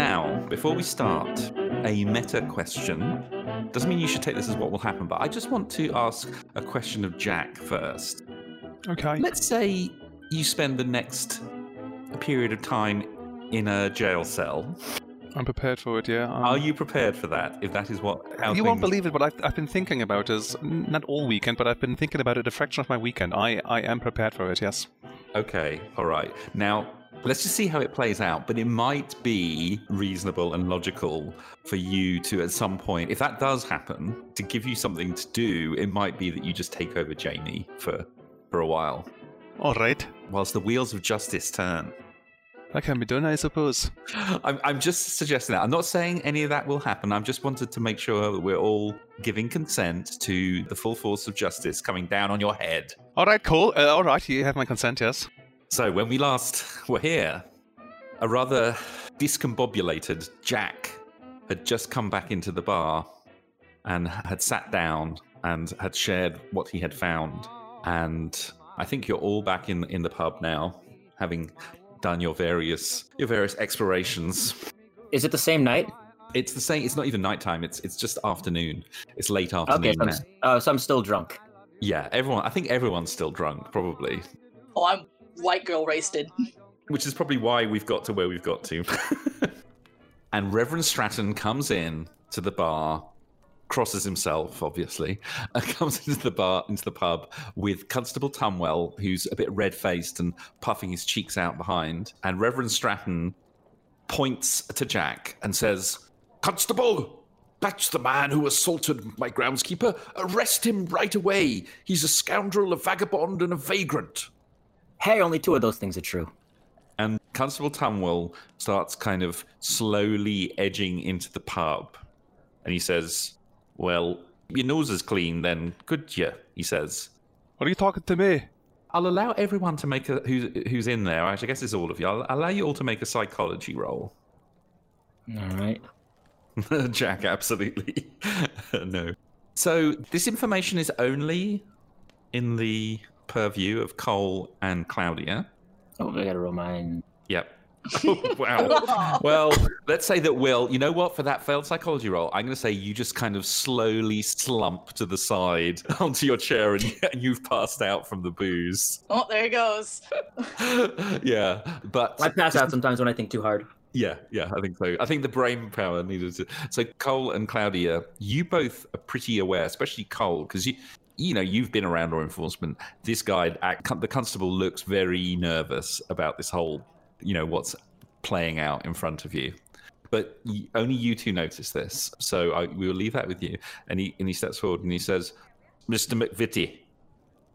Now, before we start, a meta question. Doesn't mean you should take this as what will happen, but I just want to ask a question of Jack first. Okay. Let's say you spend the next period of time in a jail cell. I'm prepared for it, yeah. Um, Are you prepared for that? If that is what how you won't believe it, but I've, I've been thinking about n- not all weekend, but I've been thinking about it a fraction of my weekend. I, I am prepared for it, yes. Okay, all right. Now, let's just see how it plays out. But it might be reasonable and logical for you to, at some point, if that does happen, to give you something to do. It might be that you just take over Jamie for for a while, All right. whilst the wheels of justice turn. That can be done, I suppose. I'm, I'm just suggesting that. I'm not saying any of that will happen. I've just wanted to make sure that we're all giving consent to the full force of justice coming down on your head. All right, cool. Uh, all right, you have my consent, yes. So, when we last were here, a rather discombobulated Jack had just come back into the bar and had sat down and had shared what he had found. And I think you're all back in in the pub now, having done your various your various explorations. Is it the same night? It's the same. It's not even nighttime. It's it's just afternoon. It's late Okay, afternoon. so I'm, now. s- oh, so I'm still drunk. Yeah, everyone. I think everyone's still drunk, probably. Oh, I'm white girl wasted. which is probably why we've got to where we've got to. and Reverend Stratton comes in to the bar, crosses himself, obviously, uh, comes into the bar, into the pub with Constable Tumwell, who's a bit red faced and puffing his cheeks out behind. And Reverend Stratton points to Jack and says, Constable, that's the man who assaulted my groundskeeper. Arrest him right away. He's a scoundrel, a vagabond, and a vagrant. Hey, only two of those things are true. And Constable Tumwell starts kind of slowly edging into the pub. And he says, Well, your nose is clean then, could you? He says. What are you talking to me? I'll allow everyone to make a who's who's in there. I guess it's all of you. I'll allow you all to make a psychology roll. All right. Jack, absolutely no. So this information is only in the purview of Cole and Claudia. Oh, I gotta roll mine. Yep. Oh, wow. well, let's say that Will, you know what? For that failed psychology roll, I'm going to say you just kind of slowly slump to the side onto your chair and, and you've passed out from the booze. Oh, there he goes. yeah, but I pass out sometimes when I think too hard. yeah, yeah, I think so. I think the brain power needed to. So Cole and Claudia, you both are pretty aware, especially Cole, because you. You know, you've been around law enforcement. This guy, the constable, looks very nervous about this whole, you know, what's playing out in front of you. But only you two notice this, so I, we will leave that with you. And he and he steps forward and he says, "Mr. McVitie,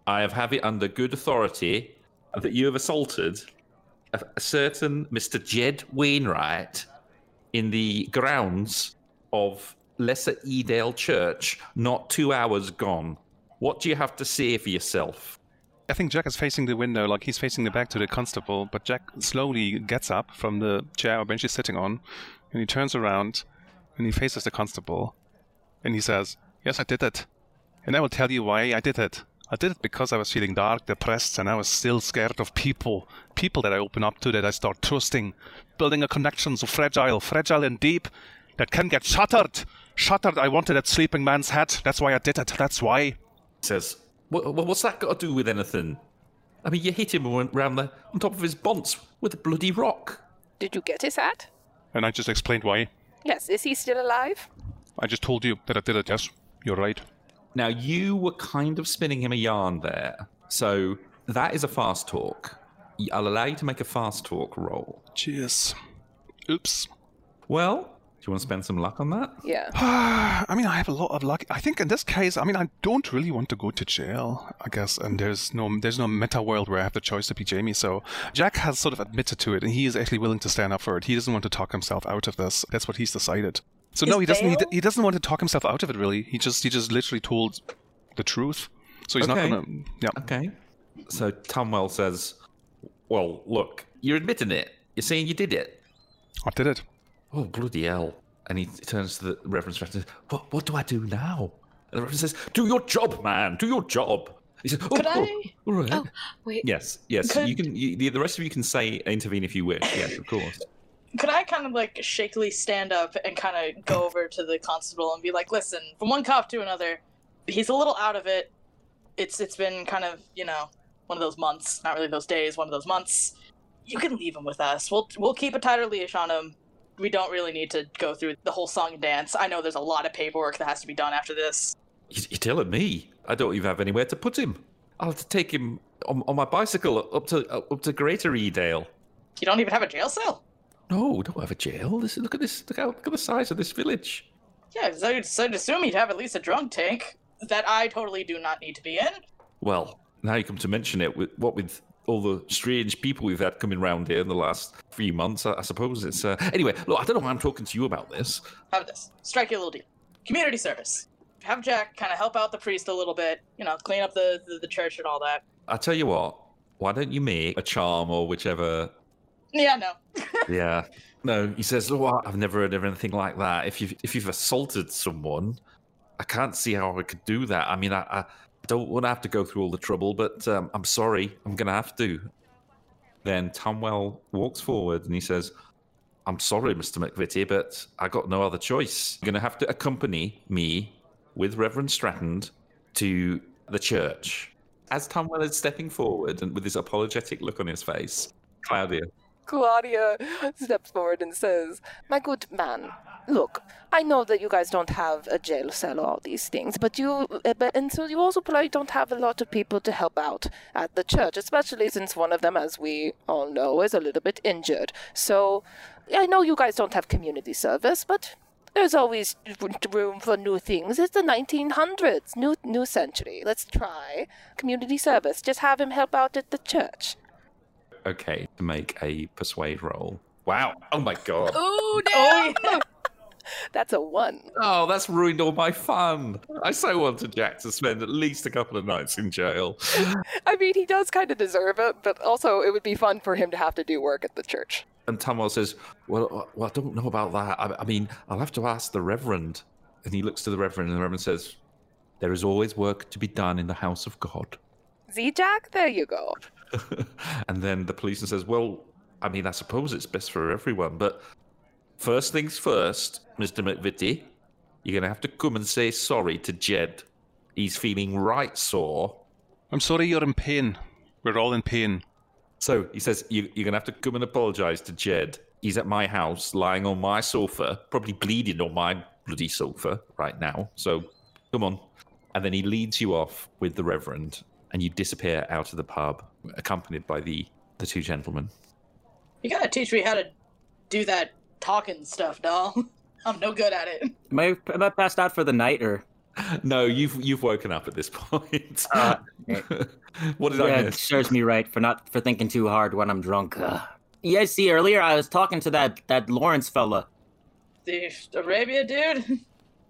I have have it under good authority that you have assaulted a, a certain Mr. Jed Wainwright in the grounds of Lesser Edale Church not two hours gone. What do you have to say for yourself? I think Jack is facing the window, like he's facing the back to the constable, but Jack slowly gets up from the chair or bench he's sitting on, and he turns around and he faces the constable, and he says, Yes, I did it. And I will tell you why I did it. I did it because I was feeling dark, depressed, and I was still scared of people. People that I open up to, that I start trusting, building a connection so fragile, fragile and deep, that can get shattered. Shattered, I wanted that sleeping man's head. That's why I did it. That's why. Says, what, what's that got to do with anything? I mean, you hit him around the on top of his bonds with a bloody rock. Did you get his hat? And I just explained why. Yes. Is he still alive? I just told you that I did it, yes. You're right. Now you were kind of spinning him a yarn there, so that is a fast talk. I'll allow you to make a fast talk roll. Cheers. Oops. Well, do you want to spend some luck on that? Yeah. I mean, I have a lot of luck. I think in this case, I mean, I don't really want to go to jail, I guess, and there's no there's no meta world where I have the choice to be Jamie. So Jack has sort of admitted to it, and he is actually willing to stand up for it. He doesn't want to talk himself out of this. That's what he's decided. So no, he doesn't. He, he doesn't want to talk himself out of it. Really, he just he just literally told the truth. So he's Okay. not gonna. Yeah. Okay. So Tumwell says, "Well, look, you're admitting it. You're saying you did it. I did it. Oh bloody hell!" And he turns to the Reverend Stratton. and says, What What do I do now? And the Reverend says, "Do your job, man. Do your job." He says, "Oh, Could oh, I- all right." Oh, wait. Yes, yes. Could- You can. You, the, the rest of you can say intervene if you wish. Yes, of course. Could I kind of like shakily stand up and kind of go over to the constable and be like, "Listen, from one cop to another, he's a little out of it. It's it's been kind of you know one of those months, not really those days, one of those months. You can leave him with us. We'll we'll keep a tighter leash on him. We don't really need to go through the whole song and dance. I know there's a lot of paperwork that has to be done after this. You- You're telling me I don't even have anywhere to put him. I'll have to take him on, on my bicycle up to uh, up to Greater Edale. You don't even have a jail cell. No, we don't have a jail. This, look at this. Look, how, look at the size of this village. Yeah, so I'd, so I'd assume you'd have at least a drunk tank that I totally do not need to be in. Well, now you come to mention it, with what with all the strange people we've had coming round here in the last few months, I, I suppose it's. Uh... Anyway, look, I don't know why I'm talking to you about this. How about this? Strike you a little deal. Community service. Have Jack kind of help out the priest a little bit. You know, clean up the, the, the church and all that. I tell you what. Why don't you make a charm or whichever? Yeah, no. Yeah. No, he says, "Oh, I've never heard of anything like that. If you if you've assaulted someone, I can't see how I could do that. I mean, I, I don't want to have to go through all the trouble, but um, I'm sorry, I'm going to have to." Then Tumwell walks forward and he says, "I'm sorry, Mr. McVitie, but I got no other choice. You're going to have to accompany me with Reverend Stratton to the church." As Tumwell is stepping forward and with his apologetic look on his face, Claudia Claudia steps forward and says, My good man, look, I know that you guys don't have a jail cell or all these things, but you, uh, but, and so you also probably don't have a lot of people to help out at the church, especially since one of them, as we all know, is a little bit injured. So I know you guys don't have community service, but there's always room for new things. It's the 1900s, new new century. Let's try community service. Just have him help out at the church. okay to make a persuade roll. Wow. Oh my god. Oh Oh, yeah. That's a one. Oh, that's ruined all my fun. I so wanted Jack to spend at least a couple of nights in jail. I mean, he does kind of deserve it, but also it would be fun for him to have to do work at the church. And Tumwell says, well, uh, well, I don't know about that. I, I mean, I'll have to ask the Reverend. And he looks to the Reverend, and the Reverend says, There is always work to be done in the house of God. Z Jack, there you go. and then the policeman says, Well, I mean, I suppose it's best for everyone, but first things first, Mr. McVitie, you're going to have to come and say sorry to Jed. He's feeling right sore. I'm sorry you're in pain. We're all in pain. So he says, you, You're going to have to come and apologize to Jed. He's at my house, lying on my sofa, probably bleeding on my bloody sofa right now. So come on. And then he leads you off with the Reverend, and you disappear out of the pub, accompanied by the, the two gentlemen. You gotta teach me how to do that talking stuff, doll. I'm no good at it. Am I, am I passed out for the night or? No, you've you've woken up at this point. Uh, what did yeah, I it miss? serves me right for not for thinking too hard when I'm drunk. Uh, you guys see earlier I was talking to that that Lawrence fella. The Arabia dude?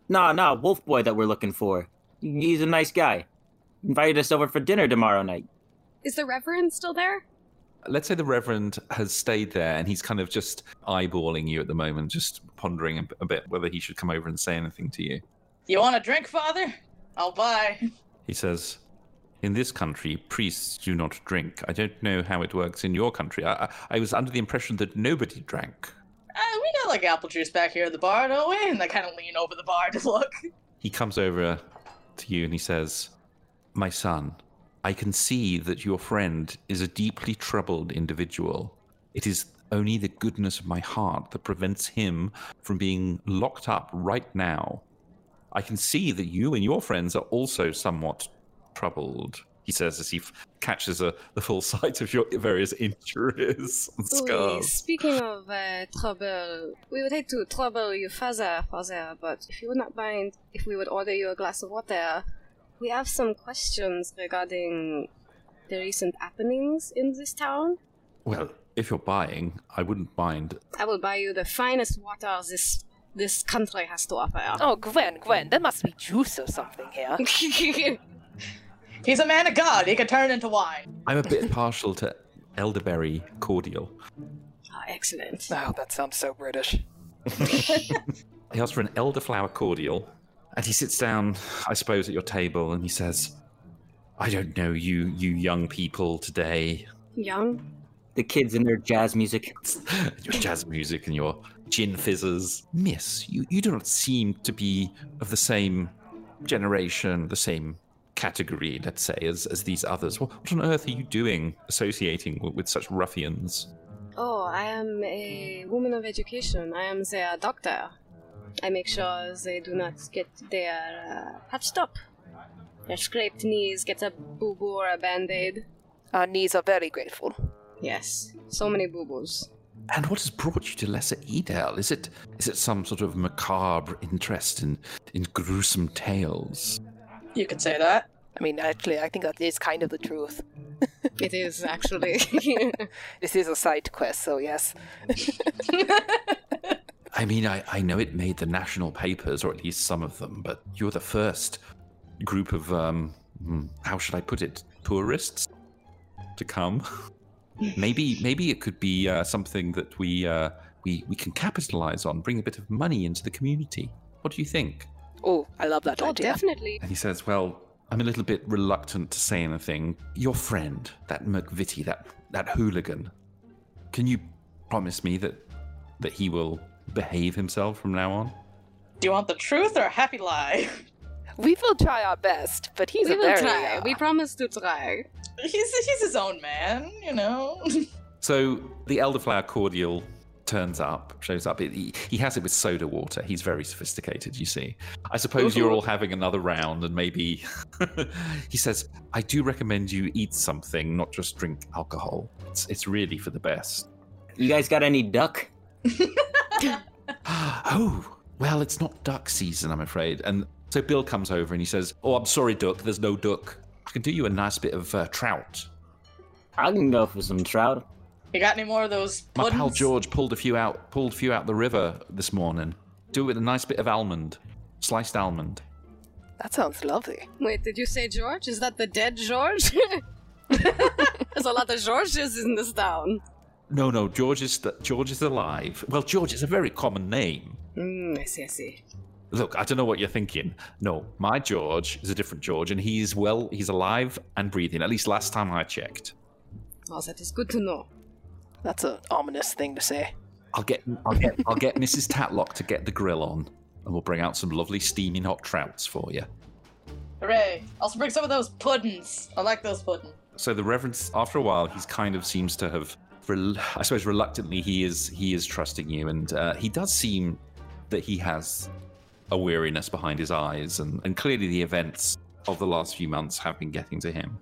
No, no, Wolf Boy that we're looking for. He's a nice guy. Invited us over for dinner tomorrow night. Is the Reverend still there? Let's say the Reverend has stayed there, and he's kind of just eyeballing you at the moment, just pondering a, a bit whether he should come over and say anything to you. You want a drink, father? I'll buy. He says, "In this country, priests do not drink. I don't know how it works in your country. I, I, I was under the impression that nobody drank." Uh, we got like apple juice back here at the bar, don't we? And I kind of lean over the bar to look. He comes over to you and he says, My son, I can see that your friend is a deeply troubled individual. It is only the goodness of my heart that prevents him from being locked up right now. I can see that you and your friends are also somewhat troubled, he says as he f- catches a, the full sight of your various injuries and scars. speaking of uh, trouble, we would hate to trouble you further, father, but if you would not mind if we would order you a glass of water, we have some questions regarding the recent happenings in this town. Well, if you're buying, I wouldn't mind. I will buy you the finest water this this country has to offer. Oh, Gwen, Gwen, there must be juice or something here. He's a man of God. He can turn into wine. I'm a bit partial to elderberry cordial. Ah, excellent. Oh, that sounds so British. He asked for an elderflower cordial, and he sits down, I suppose, at your table, and he says, "I don't know you, you young people today. Young? The kids and their jazz music. your jazz music and your gin fizzers. Miss, you, you do not seem to be of the same generation, the same category, let's say, as, as these others. What, what on earth are you doing associating with, with such ruffians? Oh, I am a woman of education. I am their doctor. I make sure they do not get their uh, patched up. Their scraped knees get a boo boo or a band aid. Our knees are very grateful. Yes, so many boo boos. And what has brought you to Lesser Edale? Is it is it some sort of macabre interest in in gruesome tales? You could say that. I mean, actually, I think that is kind of the truth. It is actually. This is a side quest, so yes. I mean, I, I know it made the national papers, or at least some of them, but you're the first group of, um, hmm, how should I put it, tourists to come. maybe maybe it could be uh, something that we, uh, we, we can capitalize on, bring a bit of money into the community. What do you think? Oh, I love that oh, idea. definitely. And he says, Well, I'm a little bit reluctant to say anything. Your friend, that McVitie, that, that hooligan, can you promise me that that he will behave himself from now on? Do you want the truth or a happy lie? We will try our best, but he's we a will very. try. uh, We promise to try. He's he's his own man, you know. So the elderflower cordial turns up, shows up. He, he has it with soda water. He's very sophisticated, you see. I suppose you're all having another round, and maybe he says, "I do recommend you eat something, not just drink alcohol. It's it's really for the best." You guys got any duck? oh, well, it's not duck season, I'm afraid. And so Bill comes over and he says, "Oh, I'm sorry, duck. There's no duck. I can do you a nice bit of uh, trout." I can go for some trout. you got any more of those My pal George pulled a few out, pulled a few out the river this morning. Do it with a nice bit of almond, sliced almond. That sounds lovely. Wait, did you say George? Is that the dead George? There's a lot of Georges in this town. No, no, George is st- George is alive. Well, George is a very common name. Mm, I see, I see. Look, I don't know what you're thinking. No, my George is a different George, and he's well, he's alive and breathing. At least last time I checked. Oh, that is good to know. That's an ominous thing to say. I'll get, I'll get, I'll get Mrs. Tatlock to get the grill on, and we'll bring out some lovely steaming hot trouts for you. Hooray! I'll also bring some of those puddings. I like those puddings. So the Reverend, after a while, he's kind of seems to have, rel- I suppose, reluctantly, he is he is trusting you, and uh, he does seem that he has a weariness behind his eyes, and, and clearly the events of the last few months have been getting to him.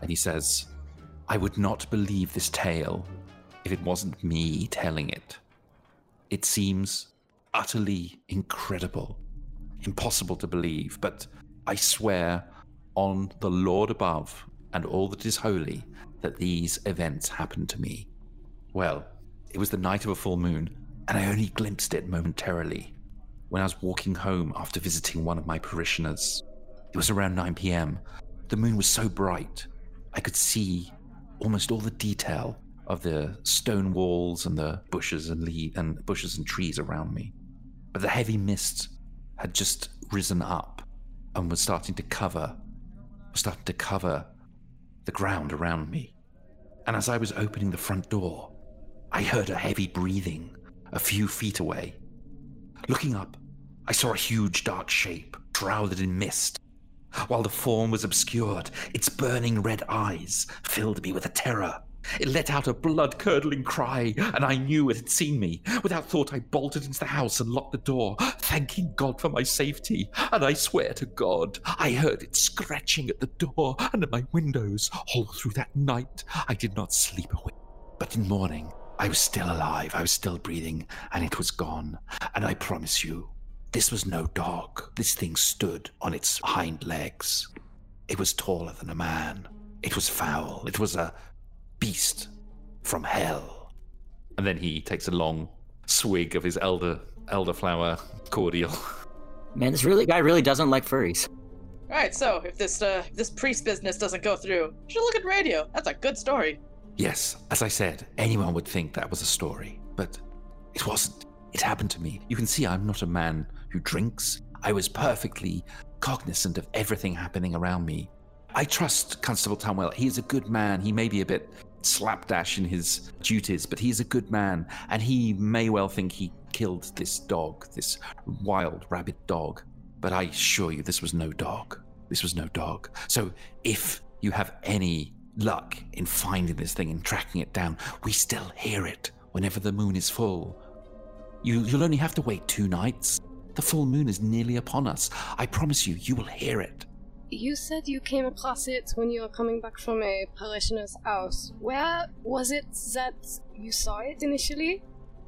And he says, "I would not believe this tale if it wasn't me telling it. It seems utterly incredible, impossible to believe, but I swear on the Lord above and all that is holy that these events happened to me. Well, it was the night of a full moon, and I only glimpsed it momentarily when I was walking home after visiting one of my parishioners. It was around 9 p.m. The moon was so bright, I could see almost all the detail of the stone walls and the bushes and le- and bushes and trees around me. But the heavy mist had just risen up and was starting to cover was starting to cover the ground around me. And as I was opening the front door, I heard a heavy breathing a few feet away. Looking up, I saw a huge dark shape shrouded in mist. While the form was obscured, its burning red eyes filled me with a terror. It let out a blood curdling cry, and I knew it had seen me. Without thought, I bolted into the house and locked the door, thanking God for my safety. And I swear to God, I heard it scratching at the door and at my windows all through that night. I did not sleep a wink. But in morning, I was still alive, I was still breathing, and it was gone. And I promise you, this was no dog. This thing stood on its hind legs. It was taller than a man. It was foul. It was a beast from hell. And then he takes a long swig of his elder elderflower cordial. Man, this really guy really doesn't like furries. All right, so if this uh, this priest business doesn't go through, you should look at radio. That's a good story. Yes, as I said, anyone would think that was a story, but it wasn't. It happened to me. You can see I'm not a man who drinks. I was perfectly cognizant of everything happening around me. I trust Constable Tumwell. He is a good man. He may be a bit slapdash in his duties, but he's a good man, and he may well think he killed this dog, this wild rabid dog. But I assure you, this was no dog. This was no dog. So if you have any luck in finding this thing and tracking it down, we still hear it whenever the moon is full. You, you'll only have to wait two nights. The full moon is nearly upon us. I promise you, you will hear it. You said you came across it when you were coming back from a parishioner's house. Where was it that you saw it initially?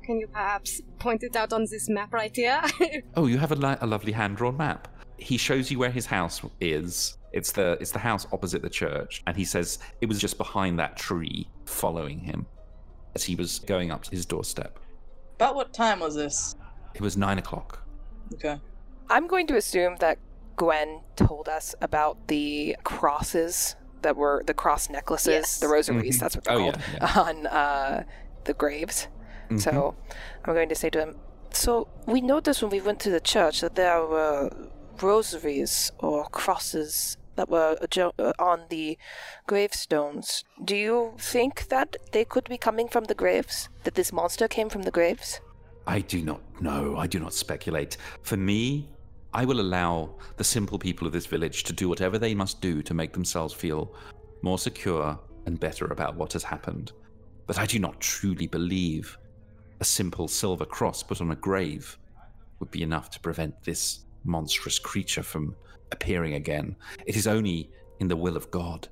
Can you perhaps point it out on this map right here? Oh, you have a, li- a lovely hand-drawn map. He shows you where his house is. It's the it's the house opposite the church, and he says it was just behind that tree, following him as he was going up to his doorstep. About what time was this? It was nine o'clock. Okay. I'm going to assume that Gwen told us about the crosses that were the cross necklaces, Yes. the rosaries, Mhm. that's what they're Oh, yeah, called, on uh, the graves. So I'm going to say to him, So we noticed when we went to the church that there were rosaries or crosses that were uh, on the gravestones. Do you think that they could be coming from the graves? That this monster came from the graves? I do not know. I do not speculate. For me, I will allow the simple people of this village to do whatever they must do to make themselves feel more secure and better about what has happened. But I do not truly believe a simple silver cross put on a grave would be enough to prevent this monstrous creature from appearing again. It is only in the will of God.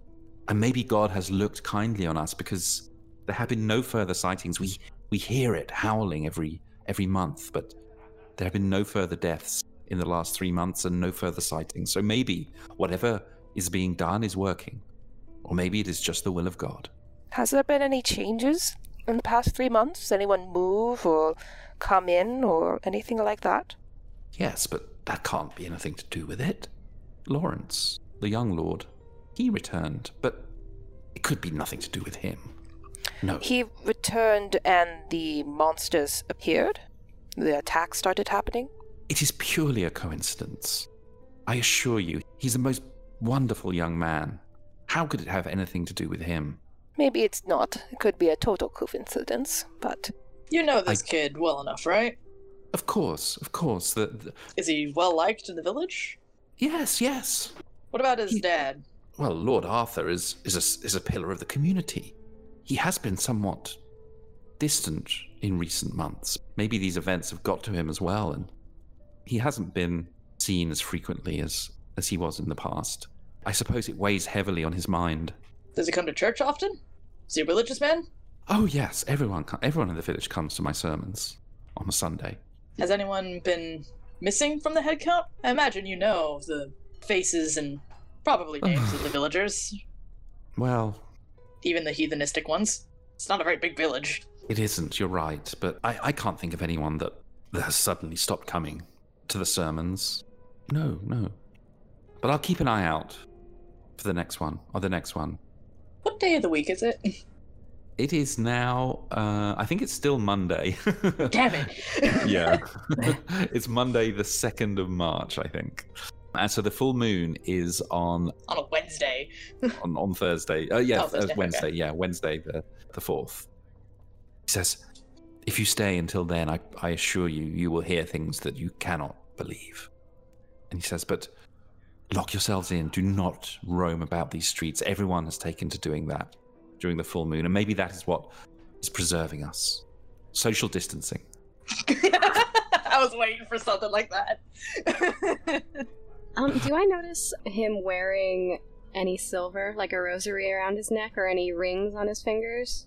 And maybe God has looked kindly on us because there have been no further sightings. We we hear it howling every every month, but there have been no further deaths in the last three months and no further sightings. So maybe whatever is being done is working. Or maybe it is just the will of God. Has there been any changes in the past three months? Anyone move or come in or anything like that? Yes, but that can't be anything to do with it. Lawrence, the young lord, he returned, but it could be nothing to do with him. No. He returned and the monsters appeared? The attack started happening? It is purely a coincidence. I assure you, he's the most wonderful young man. How could it have anything to do with him? Maybe it's not. It could be a total coincidence, but You know this kid well enough, right? Of course, of course. The, the- Is he well liked in the village? yes, yes. What about his He- dad? Well, Lord Arthur is is a, is a pillar of the community. He has been somewhat distant in recent months. Maybe these events have got to him as well, and he hasn't been seen as frequently as as he was in the past. I suppose it weighs heavily on his mind. Does he come to church often? Is he a religious man? Oh yes, everyone everyone in the village comes to my sermons on a Sunday. Has anyone been missing from the head count? I imagine you know the faces and probably names of the villagers, Well, even the heathenistic ones. It's not a very big village. it isn't. You're right, but I, I can't think of anyone that, that has suddenly stopped coming to the sermons. No, no. But I'll keep an eye out for the next one or the next one. What day of the week is it? It is now. Uh, I think it's still Monday. Damn it. yeah, it's Monday, the second of March, I think. And so the full moon is on On a Wednesday. on, on Thursday. Uh, yeah, Oh, uh, Thursday, okay. Wednesday. Yeah, Wednesday the the fourth. He says, "If you stay until then, I I assure you, you will hear things that you cannot believe." And he says, "But lock yourselves in. Do not roam about these streets. Everyone has taken to doing that during the full moon, and maybe that is what is preserving us. Social distancing." I was waiting for something like that. Um, do I notice him wearing any silver, like a rosary around his neck, or any rings on his fingers?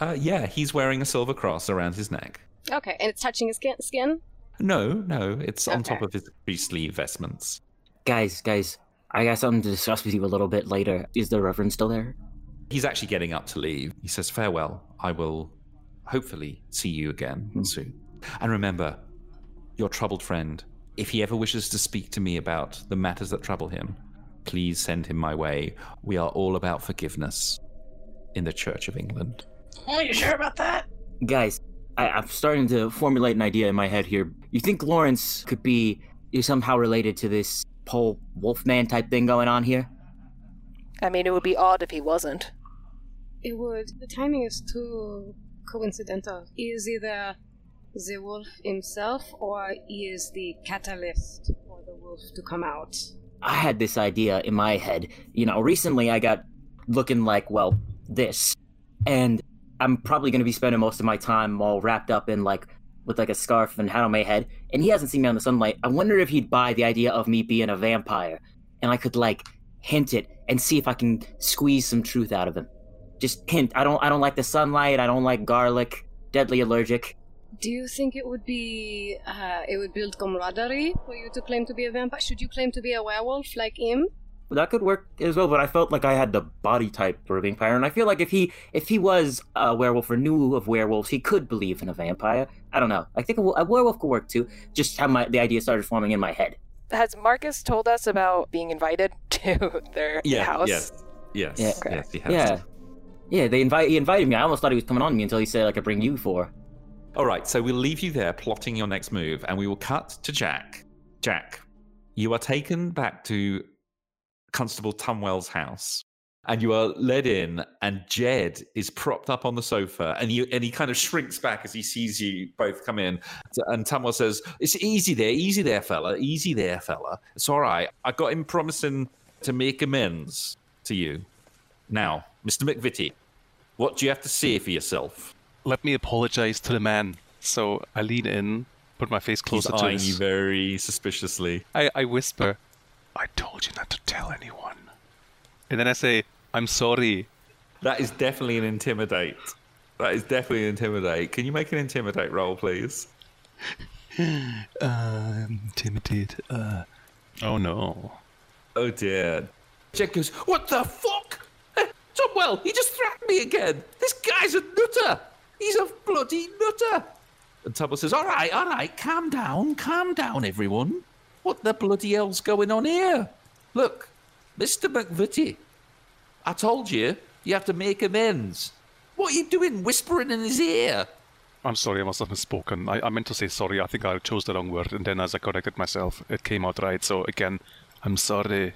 Uh, yeah, he's wearing a silver cross around his neck. Okay, and it's touching his skin. skin? No, no, it's on top of his priestly vestments. Guys, guys, I got something to discuss with you a little bit later. Is the Reverend still there? He's actually getting up to leave. He says, Farewell. I will hopefully see you again Hmm. soon. And remember, your troubled friend, if he ever wishes to speak to me about the matters that trouble him, please send him my way. We are all about forgiveness in the Church of England. Are you sure about that? Guys, I, I'm starting to formulate an idea in my head here. You think Lawrence could be somehow related to this whole Wolfman type thing going on here? I mean, it would be odd if he wasn't. it would. The timing is too coincidental. He is either the wolf himself or he is the catalyst for the wolf to come out. I had this idea in my head. You know, recently I got looking like, well, this. And I'm probably going to be spending most of my time all wrapped up in like, with like a scarf and hat on my head. And he hasn't seen me on the sunlight. I wonder if he'd buy the idea of me being a vampire. And I could like hint it and see if I can squeeze some truth out of him. Just hint. I don't I don't like the sunlight. I don't like garlic. Deadly allergic. Do you think it would be uh, it would build camaraderie for you to claim to be a vampire? Should you claim to be a werewolf like him? That could work as well but i felt like i had the body type for a vampire and i feel like if he if he was a werewolf or knew of werewolves he could believe in a vampire i don't know i think a, a werewolf could work too just how my the idea started forming in my head Has Marcus told us about being invited to their Yeah. house? Yes. Yes. Yeah. Okay. yes he has. yeah yeah they invite he invited me i almost thought he was coming on me until he said i could bring you for All right, so we'll leave you there plotting your next move, and we will cut to Jack. Jack, you are taken back to Constable Tumwell's house, and you are led in, and Jed is propped up on the sofa, and you and he kind of shrinks back as he sees you both come in. And Tumwell says, "It's easy there, easy there, fella, easy there, fella. It's all right. I got him promising to make amends to you. Now, Mister McVitie, what do you have to say for yourself?" Let me apologize to the man. So I lean in, put my face He's closer to eyeing you very suspiciously. I, I whisper, I told you not to tell anyone. And then I say, I'm sorry. That is definitely an intimidate. That is definitely an intimidate. Can you make an intimidate roll, please? Uh, intimidated. Uh, oh no. Oh dear. Jed goes, What the fuck? Eh, Tumwell, he just threatened me again. This guy's a nutter. He's a bloody nutter. And Tumwell says, All right, all right, calm down, calm down, everyone. What the bloody hell's going on here? Look, Mr. McVitie, I told you, you have to make amends. What are you doing whispering in his ear? I'm sorry, I must have misspoken. I, I meant to say sorry. I think I chose the wrong word, and then as I corrected myself, it came out right. So again, I'm sorry.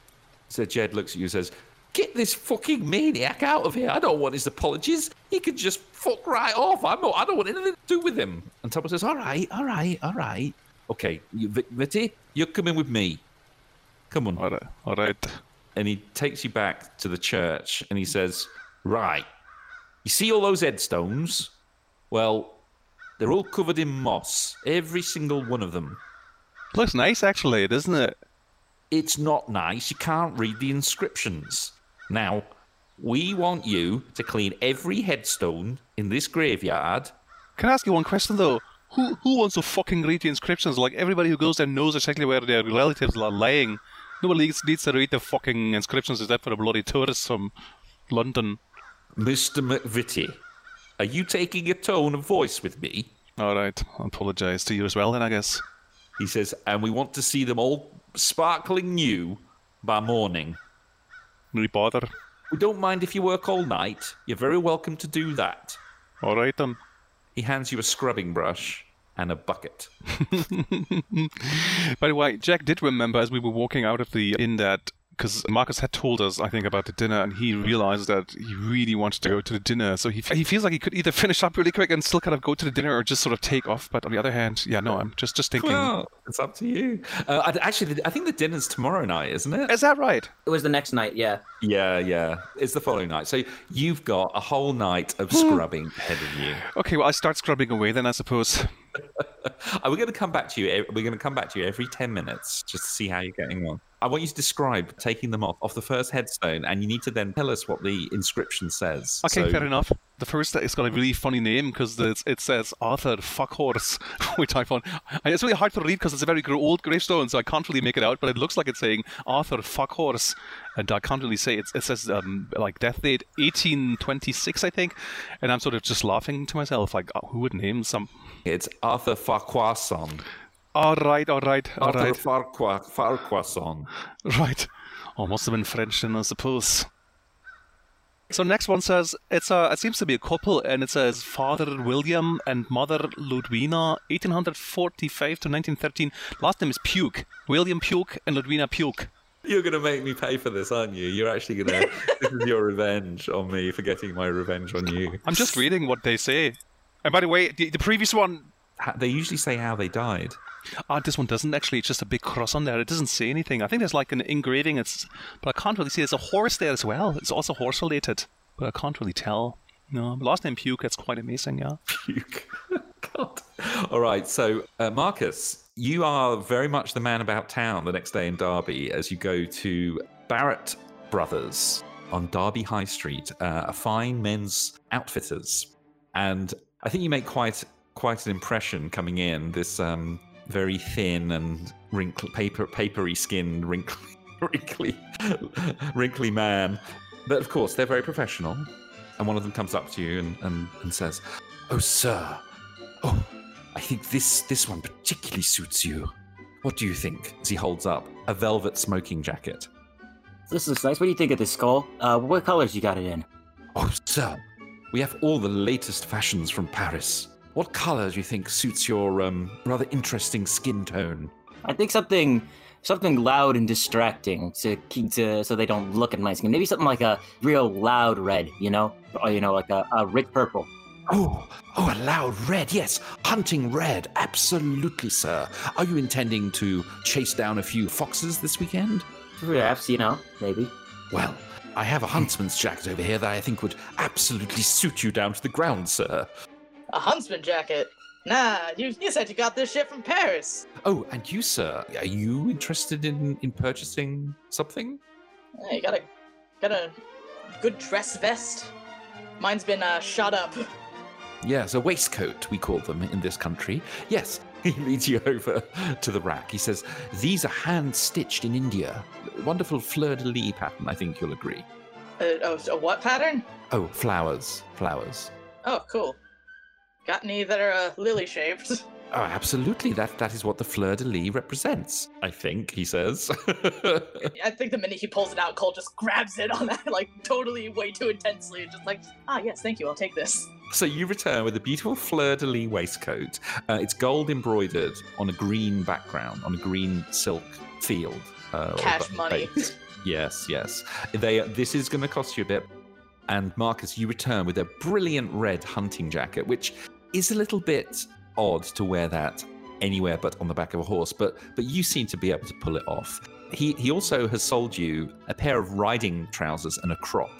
So Jed looks at you and says, Get this fucking maniac out of here. I don't want his apologies. He can just fuck right off. I'm not, I don't want anything to do with him. And Tubble says, All right, all right, all right. Okay, you, Vi- you're coming with me. Come on. All right, all right. And he takes you back to the church and he says, Right, you see all those headstones? Well, they're all covered in moss, every single one of them. Looks nice, actually, doesn't it? it's not nice. You can't read the inscriptions. Now, we want you to clean every headstone in this graveyard. Can I ask you one question though? Who who wants to fucking read the inscriptions? Like everybody who goes there knows exactly where their relatives are lying. Nobody needs, needs to read the fucking inscriptions except for the bloody tourists from London. Mr. McVitie, are you taking a tone of voice with me? All right, I apologize to you as well, then I guess. He says, and we want to see them all sparkling new by morning. Really bother. We don't mind if you work all night. You're very welcome to do that. All right then. He hands you a scrubbing brush and a bucket. By the way, Jack did remember as we were walking out of the inn that because Marcus had told us, I think, about the dinner, and he realized that he really wanted to go to the dinner. So he he feels like he could either finish up really quick and still kind of go to the dinner, or just sort of take off. But on the other hand, yeah, no, I'm just just thinking. Well, it's up to you. Uh, actually, I think the dinner's tomorrow night, isn't it? Is that right? it was the next night yeah Yeah, yeah. It's the following night. So you've got a whole night of scrubbing ahead of you. Okay, well, I start scrubbing away then, I suppose. Are we going to come back to you? We're going to come back to you every 10 minutes just to see how you're getting on. I want you to describe taking them off, off the first headstone, and you need to then tell us what the inscription says. Okay, So- fair enough. The first it's got a really funny name because it says Arthur Fuckhorse, which I found and it's really hard to read because it's a very old gravestone, so I can't really make it out. But it looks like it's saying Arthur Fuckhorse, and I can't really say it. It says um, like death date 1826, I think, and I'm sort of just laughing to myself, like oh, who would name some? It's Arthur Farquharson. All right, all right, all Arthur right, Farqua- Farquharson. right. Oh, must have been French then, I suppose. So next one says it's a it seems to be a couple and it says Father William and Mother Ludwina 1845 to 1913 last name is Puke William Puke and Ludwina Puke You're going to make me pay for this, aren't you? You're actually going to. this is your revenge on me for getting my revenge on you. I'm just reading what they say. And by the way, the, the previous one, Ha- They usually say how they died. ah, this one doesn't actually. It's just a big cross on there. It doesn't say anything. I think there's like an engraving. It's, but I can't really see. There's a horse there as well. It's also horse related, but I can't really tell. No, last name Puke. That's quite amazing. Yeah. Puke. God. All right. So, uh, Marcus, you are very much the man about town the next day in Derby as you go to Barrett Brothers on Derby High Street, uh, a fine men's outfitters. And I think you make quite quite an impression coming in. This um, very thin and wrinkly, paper, papery skinned, wrinkly, wrinkly, wrinkly man. But of course, they're very professional. And one of them comes up to you and, and, and says, Oh, sir. Oh, I think this this one particularly suits you. What do you think? As he holds up a velvet smoking jacket. This looks nice. What do you think of this skull? Uh, what colors you got it in? Oh, sir, we have all the latest fashions from Paris. What color do you think suits your um, rather interesting skin tone? I think something something loud and distracting to keep to so they don't look at my skin. Maybe something like a real loud red, you know, or you know, like a, a rich purple. Oh, oh, a loud red, yes. Hunting red, absolutely, sir. Are you intending to chase down a few foxes this weekend? Perhaps, you know, maybe. Well, I have a huntsman's jacket over here that I think would absolutely suit you down to the ground, sir. A huntsman jacket? Nah, you, you said you got this shit from Paris. Oh, and you, sir, are you interested in, in purchasing something? Hey, you got a got a good dress vest. Mine's been uh, shot up. Yes, a waistcoat, we call them in this country. Yes, he leads you over to the rack. He says, These are hand stitched in India. Wonderful fleur de lis pattern, I think you'll agree. Uh, oh, a what pattern? Oh, flowers, flowers. Oh, cool. Got any that are uh, lily shaped? Oh, absolutely. That that is what the fleur de lis represents. I think he says. I think the minute he pulls it out, Cole just grabs it on that, like, totally way too intensely, and just like, ah, yes, thank you, I'll take this. so you return with a beautiful fleur de lis waistcoat. Uh, it's gold embroidered on a green background, on a green silk field. Uh, Cash ba- money. base. yes, yes. They. This is going to cost you a bit. And Marcus, you return with a brilliant red hunting jacket, which is a little bit odd to wear that anywhere but on the back of a horse. But but you seem to be able to pull it off. He he also has sold you a pair of riding trousers and a crop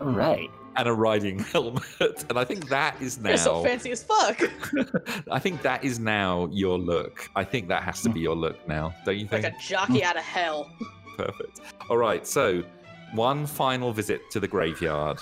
All right. And a riding helmet. And I think that is now. You're so fancy as fuck. I think that is now your look. I think that has to be your look now, don't you think? like a jockey out of hell. Perfect. All right, so one final visit to the graveyard.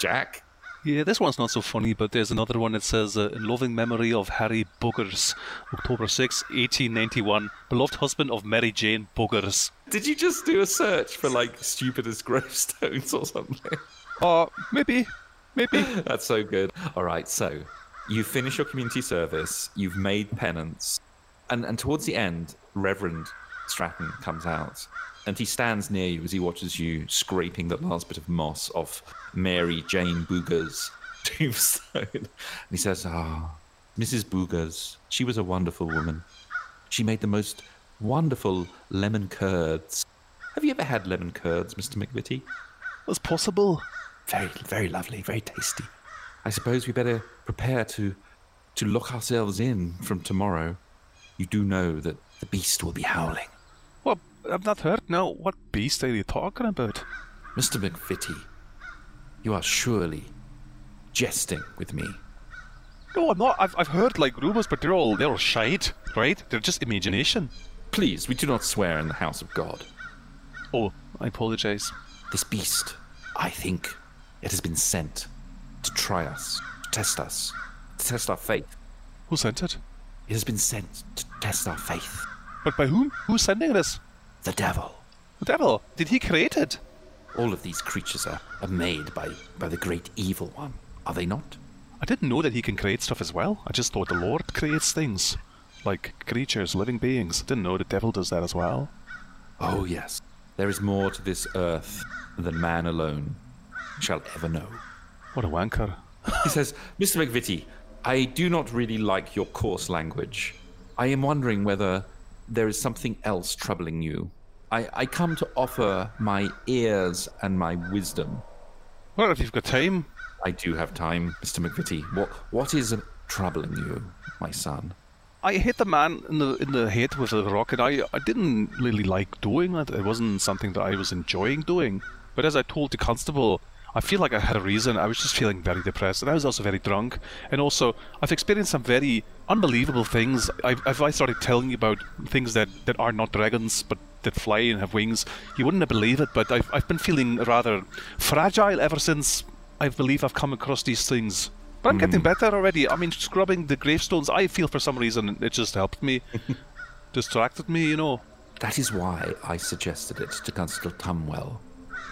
Jack, Yeah, this one's not so funny, but there's another one that says, uh, In loving memory of Harry Buggers, October 6, 1891, beloved husband of Mary Jane Buggers. did you just do a search for like stupidest gravestones or something? Oh, maybe, maybe. That's so good. All right, so you finish your community service, you've made penance, and, and towards the end, Reverend Stratton comes out and he stands near you as he watches you scraping the last bit of moss off Mary Jane Booger's tombstone. And he says, Ah, Mrs. Boogers, she was a wonderful woman. She made the most wonderful lemon curds. Have you ever had lemon curds, Mr. McVitie? That's possible. Very, very lovely, very tasty. I suppose we better prepare to to lock ourselves in from tomorrow. You do know that the beast will be howling. Well, I've not heard. No, what beast are you talking about? Mr. McVitie, you are surely jesting with me. No, I'm not. I've, I've heard like rumors, but they're all they're all shite, right? They're just imagination. Please, we do not swear in the house of God. Oh, I apologize. This beast, I think, it has been sent to try us, to test us, to test our faith. Who sent it? It has been sent to test our faith. But by whom? Who's sending this? The devil. The devil. Did he create it? All of these creatures are, are made by, by the great evil one, are they not? I didn't know that he can create stuff as well. I just thought the Lord creates things. Like creatures, living beings. Didn't know the devil does that as well. Oh, yes. There is more to this earth than man alone shall ever know. What a wanker. He says, Mr. McVitie, I do not really like your coarse language. I am wondering whether there is something else troubling you I, I come to offer my ears and my wisdom. Well, if you've got time. I do have time, Mr. McVitie. What what is troubling you, my son? I hit the man in the in the head with a rocket. I I didn't really like doing it. It wasn't something that I was enjoying doing. But as I told the constable, I feel like I had a reason. I was just feeling very depressed, and I was also very drunk. And also, I've experienced some very unbelievable things. I've, if I started telling you about things that, that are not dragons, but that fly and have wings, you wouldn't believe it. But I've, I've been feeling rather fragile ever since I believe I've come across these things. But I'm getting hmm. better already. I mean, scrubbing the gravestones, I feel for some reason it just helped me, distracted me, you know. That is why I suggested it to Constable Tumwell.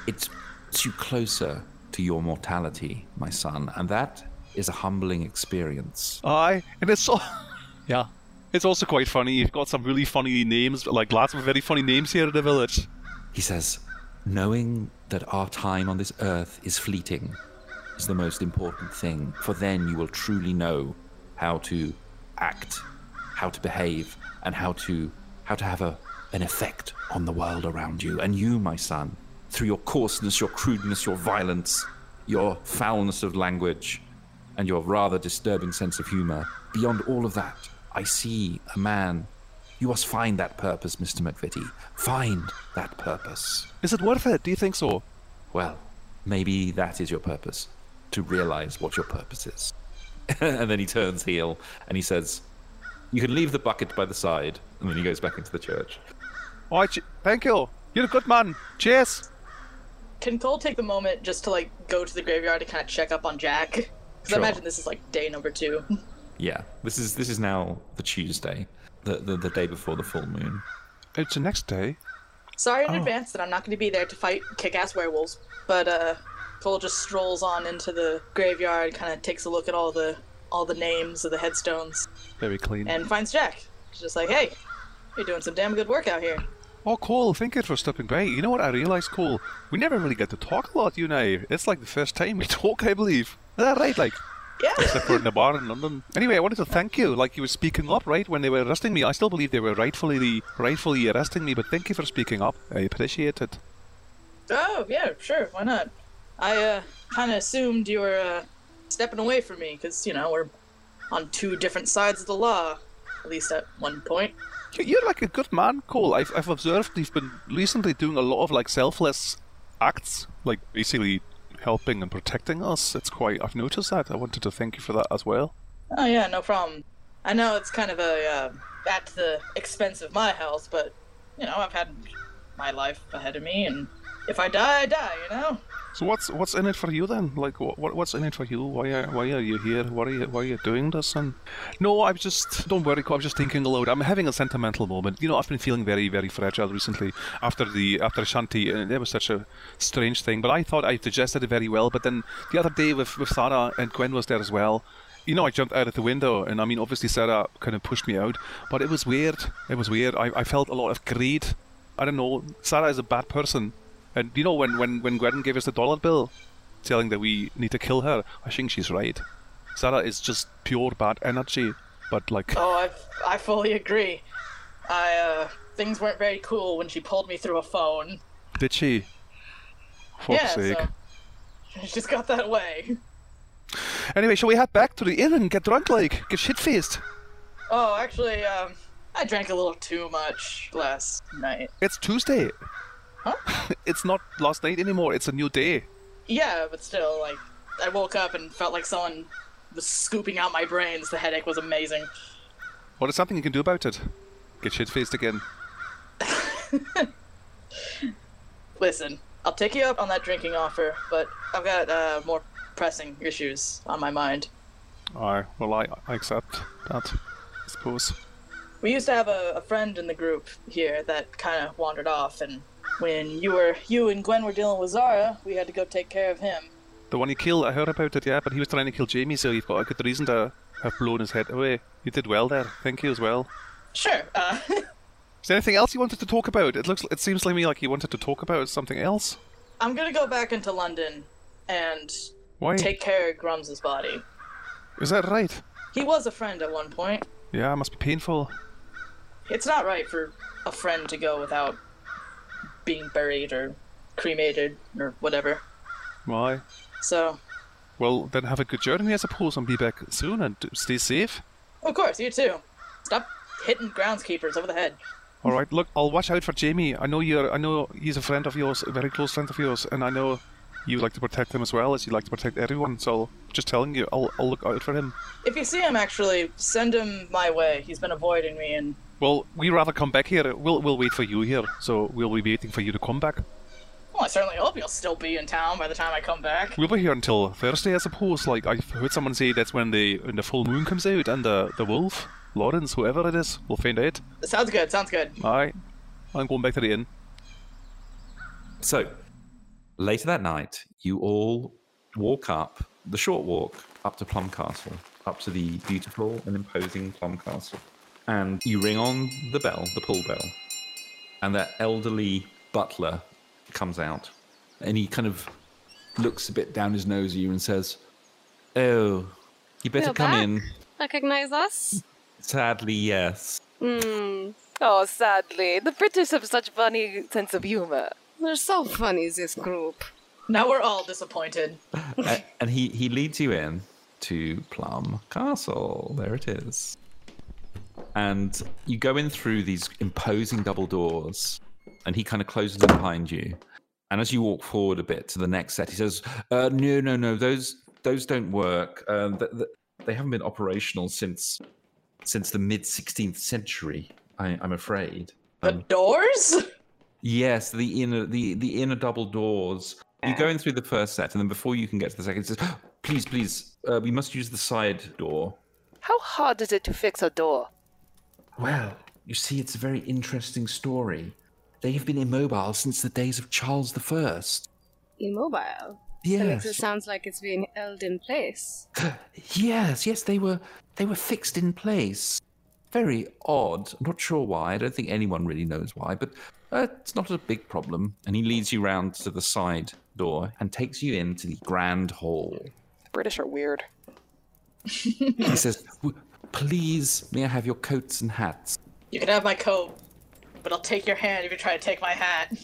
It puts you closer to your mortality, my son, and that is a humbling experience. Aye, and it's so. yeah. It's also quite funny. You've got some really funny names, like lots of very funny names here in the village. He says, knowing that our time on this earth is fleeting is the most important thing, for then you will truly know how to act, how to behave, and how to how to have a, an effect on the world around you. And you, my son, through your coarseness, your crudeness, your violence, your foulness of language, and your rather disturbing sense of humor, beyond all of that, I see a man. You must find that purpose, Mr. McVitie. Find that purpose. Is it worth it? Do you think so? Well, maybe that is your purpose to realize what your purpose is. and then he turns heel and he says, You can leave the bucket by the side. And then he goes back into the church. All right, thank you. You're a good man. Cheers. Can Cole take the moment just to like go to the graveyard to kind of check up on Jack? Because Sure. I imagine this is like day number two. Yeah, this is this is now the Tuesday, the the, the day before the full moon. It's the next day. Sorry in Oh. advance that I'm not going to be there to fight kick-ass werewolves, but uh, Cole just strolls on into the graveyard, kind of takes a look at all the all the names of the headstones, Very clean. and finds Jack. He's just like, "Hey, you're doing some damn good work out here." Oh, Cole, thank you for stopping by. You know what I realised, Cole? We never really get to talk a lot, you and I. It's like the first time we talk, I believe. Is that right? Like, Yeah. except for in the bar in London. Anyway, I wanted to thank you. Like, you were speaking up, right, when they were arresting me. I still believe they were rightfully rightfully arresting me, but thank you for speaking up. I appreciate it. Oh yeah, sure. Why not? I uh, kind of assumed you were uh, stepping away from me because you know we're on two different sides of the law, at least at one point. You- You're like a good man, Cole. I've, I've observed you've been recently doing a lot of like selfless acts, like basically helping and protecting us. It's quite. I've noticed that. I wanted to thank you for that as well. Oh yeah, no problem. I know it's kind of a uh, at the expense of my health, but you know I've had my life ahead of me, and if I die, I die. You know. So what's what's in it for you then? Like what, what what's in it for you? Why are why are you here? Why are you why are you doing this? And no, I'm just don't worry. I'm just thinking aloud. I'm having a sentimental moment. You know, I've been feeling very very fragile recently after the after Shanti, and it was such a strange thing. But I thought I digested it very well. But then the other day with with Sarah and Gwen was there as well. You know, I jumped out of the window, and I mean, obviously Sarah kind of pushed me out, but it was weird. It was weird. I, I felt a lot of greed. I don't know. Sarah is a bad person. And you know when, when, when Gwen gave us the dollar bill, telling that we need to kill her, I think she's right. Sarah is just pure bad energy. But like, Oh, I I fully agree. I uh things weren't very cool when she pulled me through a phone. did she? For yeah, sake. so she just got that way. Anyway, shall we head back to the inn and get drunk like? Get shit faced? Oh, actually, um, I drank a little too much last night. It's Tuesday. Huh? it's not last night anymore, it's a new day. Yeah, but still, like, I woke up and felt like someone was scooping out my brains. The headache was amazing. What is something you can do about it? Get shit faced again. Listen, I'll take you up on that drinking offer, but I've got uh, more pressing issues on my mind. Aye, well, I, I accept that, I suppose. We used to have a, a friend in the group here that kind of wandered off, and when you were you and Gwen were dealing with Zara, we had to go take care of him. The one you killed, I heard about it, yeah, but he was trying to kill Jamie, so you've got a good reason to have blown his head away. You did well there. Thank you as well. Sure. Uh, Is there anything else you wanted to talk about? It looks, it seems to me like you wanted to talk about something else. I'm gonna go back into London and Why? take care of Grums's body. Is that right? He was a friend at one point. Yeah, it must be painful. It's not right for a friend to go without being buried or cremated or whatever. Why? So, Well, then have a good journey, I suppose, and be back soon and stay safe. of course, you too. Stop hitting groundskeepers over the head. All right, look, I'll watch out for Jamie. I know you're. I know he's a friend of yours, a very close friend of yours, and I know you like to protect him as well as you like to protect everyone. So, just telling you, I'll, I'll look out for him. If you see him, actually, send him my way. He's been avoiding me, and Well, we rather come back here. We'll we'll wait for you here. So we'll be waiting for you to come back. well, I certainly hope you'll still be in town by the time I come back. We'll be here until Thursday, I suppose. Like I've heard someone say that's when the when the full moon comes out and the the wolf, Lawrence, whoever it is, we'll find out. Sounds good. Sounds good. All right, I'm going back to the inn. So, later that night, you all walk up the short walk up to Plum Castle, up to the beautiful and imposing Plum Castle. And you ring on the bell, the pull bell, and that elderly butler comes out. And he kind of looks a bit down his nose at you and says, Oh, you better We're come back. in. Recognize us? Sadly, yes. Hmm. Oh, sadly, the British have such funny sense of humor. They're so funny, this group. Now we're all disappointed. And he, he leads you in to Plum Castle. There it is. And you go in through these imposing double doors, and he kind of closes them behind you. And as you walk forward a bit to the next set, he says, uh, "No, no, no, those those don't work. Um, th- th- they haven't been operational since since the mid 16th century. I, I'm afraid." The Um, doors? Yes, the inner the the inner double doors. You go in through the first set, and then before you can get to the second, it says, "Please, please, uh, we must use the side door." How hard is it to fix a door? Well, you see, it's a very interesting story. They've been immobile since the days of Charles the First. Immobile. That makes it sounds sound like it's being held in place. yes, yes. They were they were fixed in place. Very odd. I'm not sure why. I don't think anyone really knows why, but uh, it's not a big problem. And he leads you round to the side door and takes you into the grand hall. The British are weird. He says, "W- "Please, may I have your coats and hats?" You can have my coat, but I'll take your hand if you try to take my hat.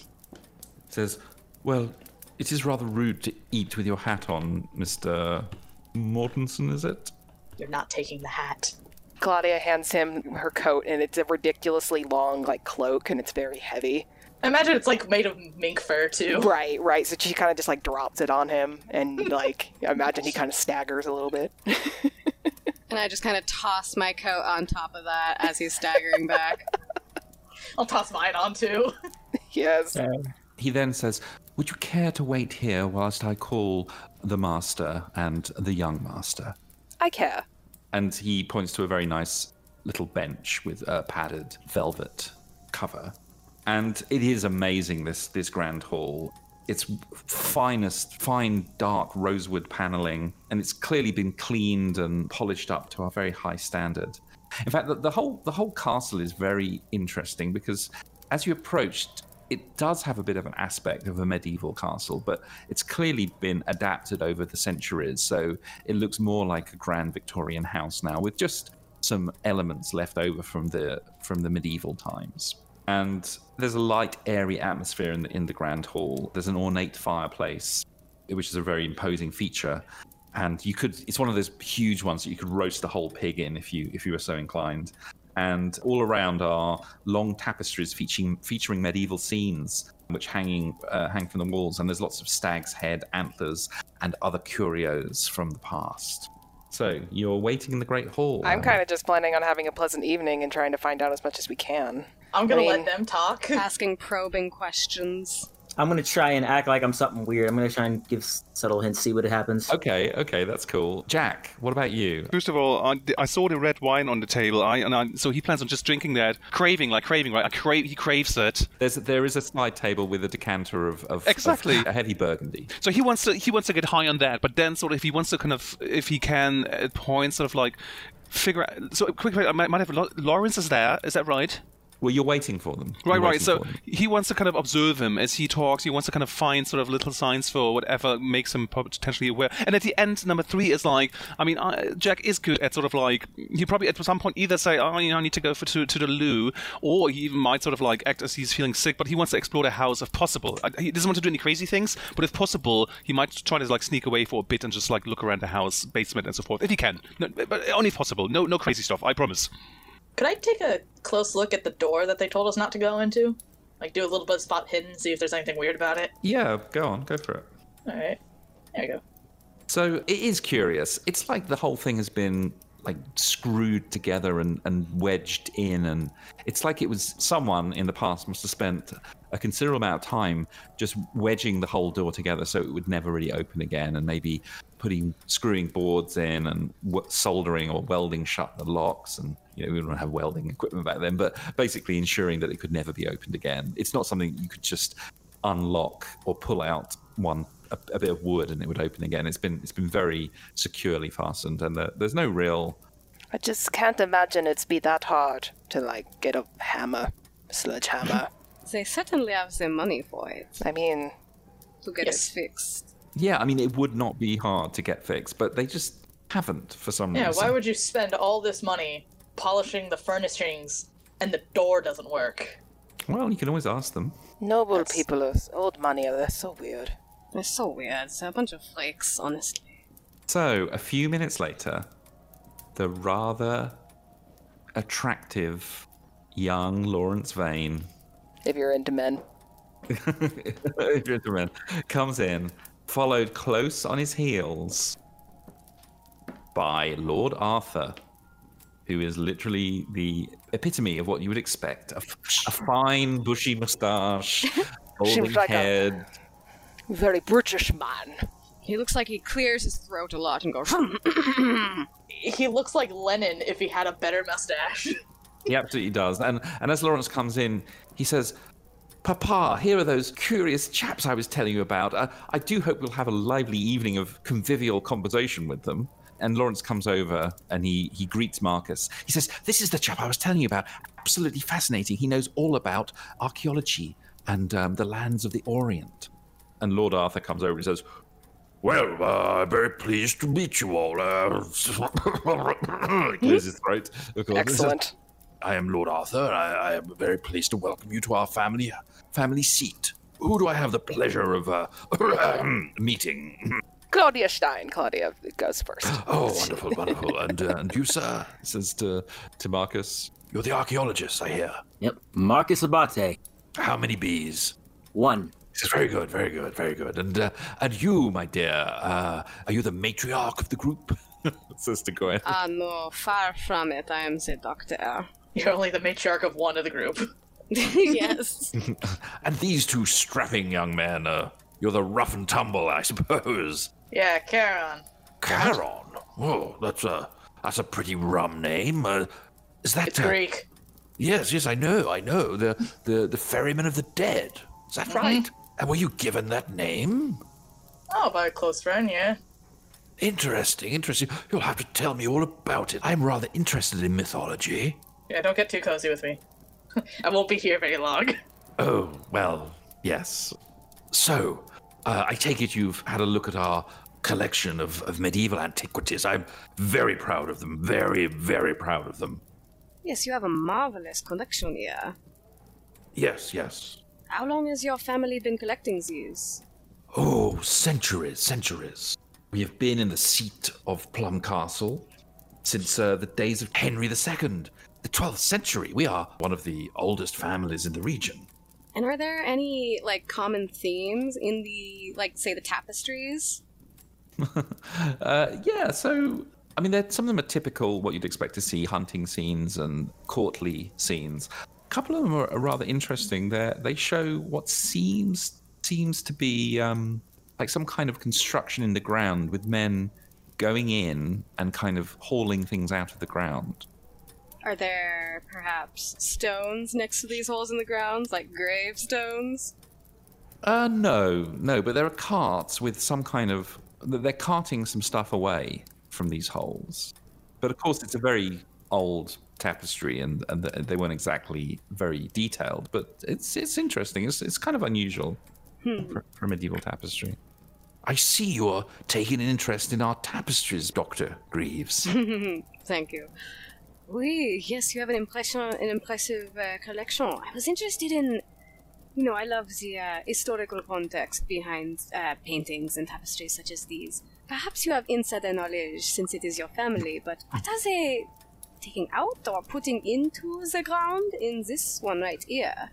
Says, "Well, it is rather rude to eat with your hat on, Mister Mortensen, is it?" You're not taking the hat. Claudia hands him her coat, and it's a ridiculously long, like, cloak, and it's very heavy. I imagine it's like made of mink fur too. Right, right. So she kind of just, like, drops it on him, and, like, I imagine he kind of staggers a little bit. And I just kind of toss my coat on top of that as he's staggering back. I'll toss mine on too. yes. He then says, "Would you care to wait here whilst I call the master and the young master?" I care. And he points to a very nice little bench with a padded velvet cover. And it is amazing this this grand hall. It's finest, fine dark rosewood paneling, and it's clearly been cleaned and polished up to a very high standard. In fact, the, the whole the whole castle is very interesting because as you approached, it does have a bit of an aspect of a medieval castle, but it's clearly been adapted over the centuries. So it looks more like a grand Victorian house now, with just some elements left over from the from the medieval times. And there's a light, airy atmosphere in the in the grand hall. There's an ornate fireplace, which is a very imposing feature. And you could it's one of those huge ones that you could roast a whole pig in if you if you were so inclined. And all around are long tapestries featuring featuring medieval scenes, which hanging uh, hang from the walls. And there's lots of stag's head, antlers, and other curios from the past. So you're waiting in the great hall. I'm kind of just planning on having a pleasant evening and trying to find out as much as we can. I'm gonna I mean- let them talk. Asking probing questions. I'm gonna try and act like I'm something weird. I'm gonna try and give subtle hints, see what happens. Okay, okay, that's cool. Jack, what about you? First of all, I, I saw the red wine on the table. I, and I, so he plans on just drinking that, craving like craving, right? I crave, he craves it. There's there is a side table with a decanter of, of of Exactly. a heavy burgundy. So he wants to he wants to get high on that, but then sort of if he wants to kind of if he can at points sort of like figure out. So quick, I might, might have Lawrence is there. Is that right? Well, you're waiting for them. Right, right. So he wants to kind of observe him as he talks. He wants to kind of find sort of little signs for whatever makes him potentially aware. And at the end, number three is like, I mean, uh, Jack is good at sort of like he probably at some point either say, oh, you know, I need to go for, to to the loo, or he even might sort of like act as he's feeling sick, but he wants to explore the house if possible. He doesn't want to do any crazy things, but if possible, he might try to like sneak away for a bit and just like look around the house, basement, and so forth, if he can. No, but only if possible. No, no crazy stuff. I promise. Could I take a close look at the door that they told us not to go into? Like do a little bit of spot hidden, see if there's anything weird about it. yeah, go on, go for it. All right, there we go. So it is curious. It's like the whole thing has been like screwed together and, and wedged in, and it's like it was someone in the past must have spent a considerable amount of time just wedging the whole door together so it would never really open again, and maybe putting screwing boards in and soldering or welding shut the locks, and you know we didn't have welding equipment back then, but basically ensuring that it could never be opened again. It's not something you could just unlock or pull out one a, a bit of wood and it would open again. It's been it's been very securely fastened, and there, there's no real. I just can't imagine it's be that hard to like get a hammer, sledgehammer. They certainly have the money for it I mean, to get Yes. it fixed. Yeah, I mean it would not be hard to get fixed, but they just haven't for some Yeah, reason. Yeah, why would you spend all this money polishing the furnishings and the door doesn't work? Well, you can always ask them. noble That's- people of old money are they're so weird. They're so weird. They're a bunch of flakes, honestly. So a few minutes later, the rather attractive young Lawrence Vane If you're into men. gentleman comes in, followed close on his heels by Lord Arthur, who is literally the epitome of what you would expect a, f- a fine, bushy moustache, golden Seems like a- head. Very British man. He looks like he clears his throat a lot and goes. He looks like Lennon if he had a better mustache. He absolutely does. And and as Lawrence comes in, he says, Papa, here are those curious chaps I was telling you about. Uh, I do hope we'll have a lively evening of convivial conversation with them. And Lawrence comes over and he, he greets Marcus. He says, This is the chap I was telling you about. Absolutely fascinating. He knows all about archaeology and um, the lands of the Orient. And Lord Arthur comes over and says, well, uh, I'm very pleased to meet you all. Uh, clears his throat. Excellent. I am Lord Arthur. I, I am very pleased to welcome you to our family family seat. Who do I have the pleasure of uh, meeting? Claudia Stein. Claudia goes first. Oh, wonderful, wonderful. And, uh, and you, sir? says to, to Marcus. You're the archaeologist, I hear. Yep. Marcus Abate. How many bees? One. This is very good, very good, very good. And uh, and you, my dear, uh, are you the matriarch of the group? Says to Gwen. Ah, no, far from it. I am the doctor. You're only the matriarch of one of the group. yes. And these two strapping young men, uh, you're the rough and tumble, I suppose. Yeah, Charon. Charon. Oh, that's a that's a pretty rum name. Uh, is that It's uh, Greek. Yes, yes, I know, I know. The the the ferryman of the dead. Is that right? And were you given that name? Oh, by a close friend, yeah. Interesting, interesting. You'll have to tell me all about it. I'm rather interested in mythology. Yeah, don't get too cozy with me. I won't be here very long. Oh, well, yes. So, uh, I take it you've had a look at our collection of, of medieval antiquities. I'm very proud of them. Very, very proud of them. Yes, you have a marvelous collection here. Yes, yes. How long has your family been collecting these? Oh, centuries, centuries. We have been in the seat of Plum Castle since uh, the days of Henry II, the 12th century. We are one of the oldest families in the region. And are there any like common themes in the like say the tapestries? Uh, yeah, so I mean, some of them are typical what you'd expect to see hunting scenes and courtly scenes. A couple of them are, are rather interesting. They they show what seems seems to be um, like some kind of construction in the ground with men going in and kind of hauling things out of the ground. Are there perhaps stones next to these holes in the ground, like gravestones? Uh, no, no, but there are carts with some kind of. They're carting some stuff away from these holes. But of course, it's a very old tapestry, and, and they weren't exactly very detailed, but it's it's interesting. It's it's kind of unusual for, for medieval tapestry. I see you're taking an interest in our tapestries, Doctor Greaves. Thank you. Oui, yes, you have an impression, an impressive uh, collection. I was interested in, you know, I love the uh, historical context behind uh, paintings and tapestries such as these. Perhaps you have insider knowledge since it is your family, but what are they taking out or putting into the ground in this one right here?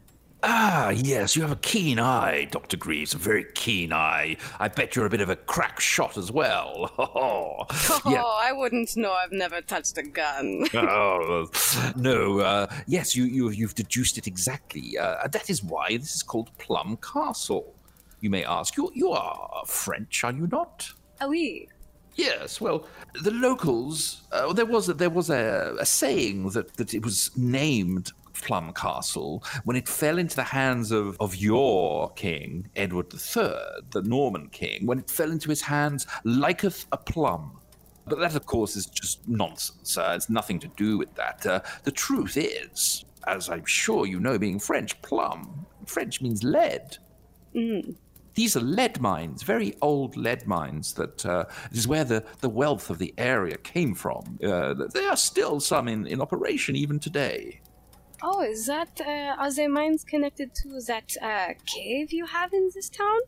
Ah, yes, you have a keen eye, Doctor Greaves. A very keen eye. I bet you're a bit of a crack shot as well. Oh, yeah. I wouldn't know. I've never touched a gun. oh, no. Uh, yes, you, you, you've deduced it exactly. Uh, that is why this is called Plum Castle. You may ask, you, you are French, are you not? ah oui. Yes, well, the locals. Uh, there was a, there was a, a saying that, that it was named Plum Castle when it fell into the hands of, of your king, Edward III, the Norman king, when it fell into his hands liketh a plum. But that, of course, is just nonsense. Uh, it's nothing to do with that. Uh, the truth is, as I'm sure you know, being French, plum, French means lead. These are lead mines, very old lead mines. That uh, is where the, the wealth of the area came from. Uh, there are still some in, in operation even today. Oh, is that, uh, are the mines connected to that uh, cave you have in this town?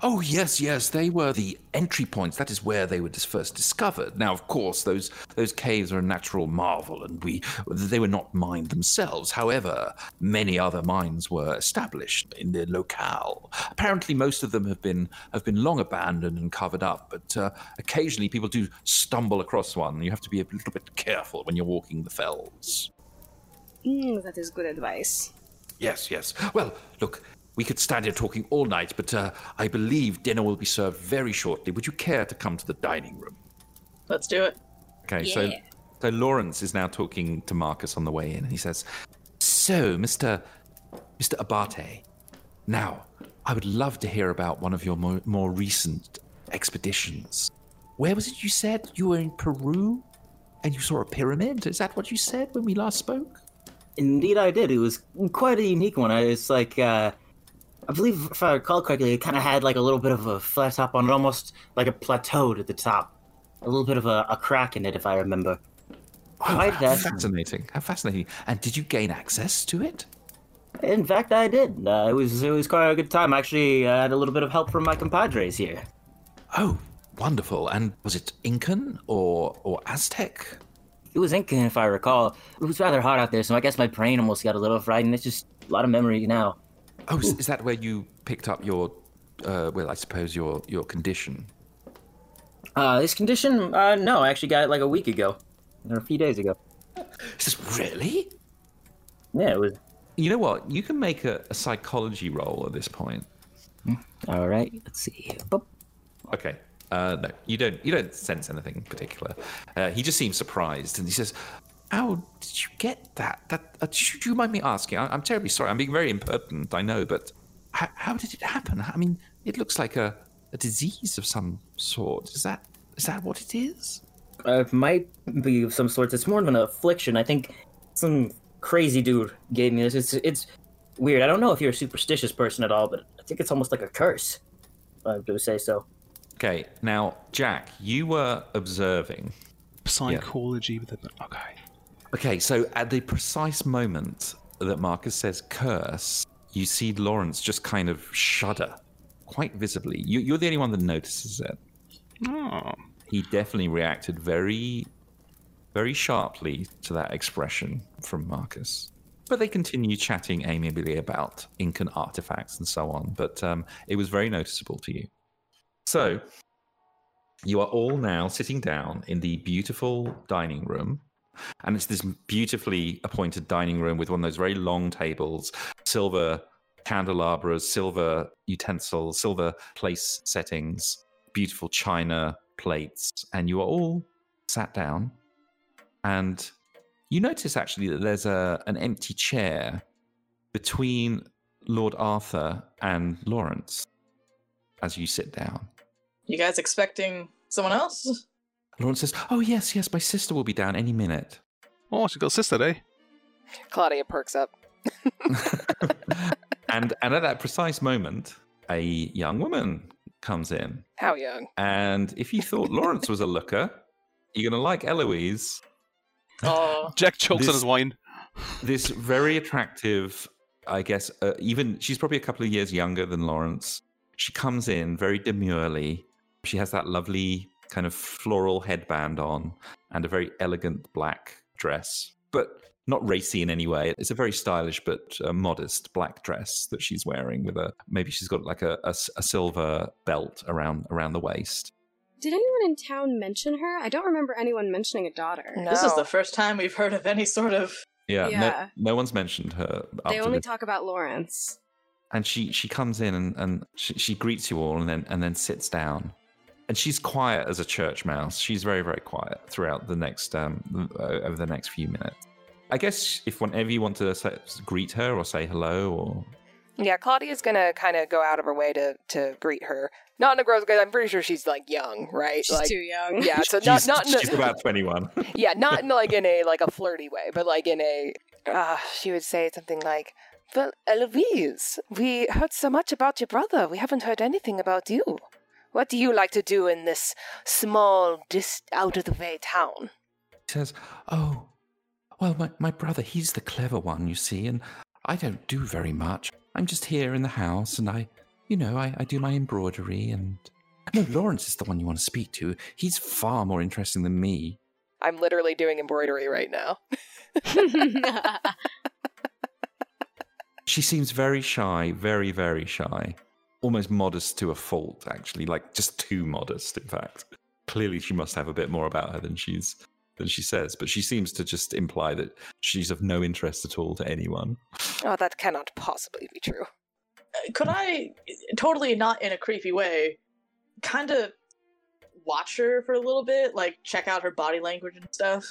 Oh yes, yes, they were the entry points. That is where they were first discovered. Now, of course, those those caves are a natural marvel, and we they were not mined themselves. However, many other mines were established in the locale. Apparently, most of them have been have been long abandoned and covered up, but uh, occasionally people do stumble across one. You have to be a little bit careful when you're walking the fells. Mm, that is good advice. Yes, yes. Well, look, we could stand here talking all night, but uh, I believe dinner will be served very shortly. Would you care to come to the dining room? Let's do it. Okay, so so Lawrence is now talking to Marcus on the way in, and he says, "So, Mister Mister Abate, now I would love to hear about one of your more, more recent expeditions. Where was it you said you were in Peru, and you saw a pyramid? Is that what you said when we last spoke?" Indeed, I did. It was quite a unique one. I it's like, uh, I believe, if I recall correctly, it kind of had like a little bit of a flat top on it, almost like a plateaued at the top. A little bit of a, a crack in it, if I remember. Oh, Quite how fascinating. fascinating! How fascinating! And did you gain access to it? In fact, I did. Uh, it was it was quite a good time. Actually, I had a little bit of help from my compadres here. Oh, wonderful! And was it Incan or or Aztec? It was Incan, if I recall. It was rather hot out there, so I guess my brain almost got a little fried, and it's just a lot of memory now. Oh, is, is that where you picked up your, uh, well, I suppose your your condition? Uh, this condition? Uh, no, I actually got it like a week ago, or a few days ago. Is this really? Yeah, it was. You know what? You can make a, a psychology roll at this point. All right, let's see. Boop. Okay. Uh, no, you don't. You don't sense anything in particular. Uh, he just seems surprised, and he says, "How did you get that? That uh, should you mind me asking? I, I'm terribly sorry. I'm being very impertinent. I know, but how, how did it happen? I mean, it looks like a, a disease of some sort. Is that is that what it is? Uh, it might be of some sorts. It's more of an affliction. I think some crazy dude gave me this. It's it's weird. I don't know if you're a superstitious person at all, but I think it's almost like a curse. I do say so. Okay. Now, Jack, you were observing Psychology with an okay. Okay, so at the precise moment that Marcus says curse, you see Lawrence just kind of shudder quite visibly. You, you're the only one that notices it. Oh, He definitely reacted very, very sharply to that expression from Marcus. But they continue chatting amiably about Incan artifacts and so on. But um, it was very noticeable to you. So you are all now sitting down in the beautiful dining room. And it's this beautifully appointed dining room with one of those very long tables, silver candelabras, silver utensils, silver place settings, beautiful china plates. And you are all sat down. And you notice actually that there's a, an empty chair between Lord Arthur and Lawrence as you sit down. You guys expecting someone else? Lawrence says, Oh, yes, yes, my sister will be down any minute. Oh, she got a sister, eh? Claudia perks up. and and at that precise moment, a young woman comes in. How young? And if you thought Lawrence was a looker, you're gonna like Eloise. Oh, Jack chokes on his wine. This very attractive, I guess, uh, even she's probably a couple of years younger than Lawrence. She comes in very demurely. She has that lovely kind of floral headband on and a very elegant black dress, but not racy in any way. It's a very stylish but uh, modest black dress that she's wearing with a maybe she's got like a a silver belt around around the waist. Did anyone in town mention her? I don't remember anyone mentioning a daughter. No. this is the first time we've heard of any sort of. Yeah, Yeah. No, no one's mentioned her. They only this talk about Lawrence. and she she comes in and, and she, she greets you all and then and then sits down and she's quiet as a church mouse she's very very quiet throughout the next um uh, over the next few minutes i guess if whenever you want to say, greet her or say hello or Yeah, Claudia's gonna kind of go out of her way to to greet her. Not in a gross way. I'm pretty sure she's like young, right? She's like, too young. yeah. So not she's, not in a, she's about 21 yeah, not in like in a like a flirty way, but like in a. Uh, she would say something like, "Well, Eloise, we heard so much about your brother. We haven't heard anything about you. What do you like to do in this small, dis out of the way town?" He says, Oh, well, my, my brother, he's the clever one, you see, and I don't do very much. I'm just here in the house, and I, you know, I, I do my embroidery, and. No, Lawrence is the one you want to speak to. He's far more interesting than me. I'm literally doing embroidery right now. she seems very shy very very shy almost modest to a fault actually like just too modest in fact clearly she must have a bit more about her than she's than she says but she seems to just imply that she's of no interest at all to anyone Oh, that cannot possibly be true. Could I, totally not in a creepy way, kind of watch her for a little bit, like check out her body language and stuff?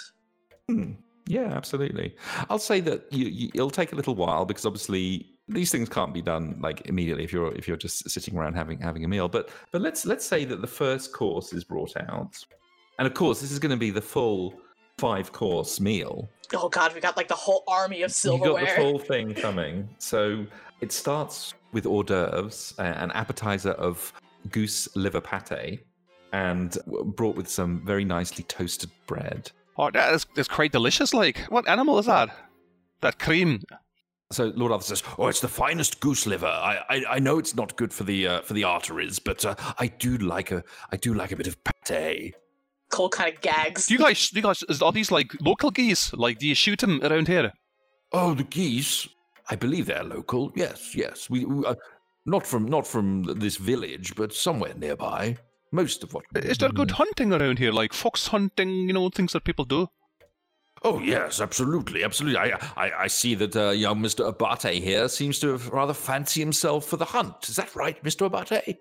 Hmm. Yeah, absolutely. I'll say that you, you, it'll take a little while because obviously these things can't be done like immediately if you're if you're just sitting around having having a meal. But but let's let's say that the first course is brought out, and of course this is going to be the full five course meal. Oh god, we got like the whole army of silverware. You got the full thing coming. So it starts with hors d'oeuvres, uh, an appetizer of goose liver pate, and brought with some very nicely toasted bread. Oh, that is, that's quite delicious. Like, what animal is that? That cream. So Lord Arthur says, Oh, it's the finest goose liver. I, I, I know it's not good for the uh, for the arteries, but uh, I do like a I do like a bit of pate. Cole kind of gags. Do you guys, do you guys, are these like local geese? Like, do you shoot them around here? Oh, the geese. I believe they're local. Yes, yes. We, we uh, not from not from this village, but somewhere nearby. Most of what. Is there good hunting around here? Like fox hunting, you know, things that people do? Oh yes, absolutely, absolutely. I I, I see that uh, young Mister Abate here seems to have rather fancy himself for the hunt. Is that right, Mister Abate?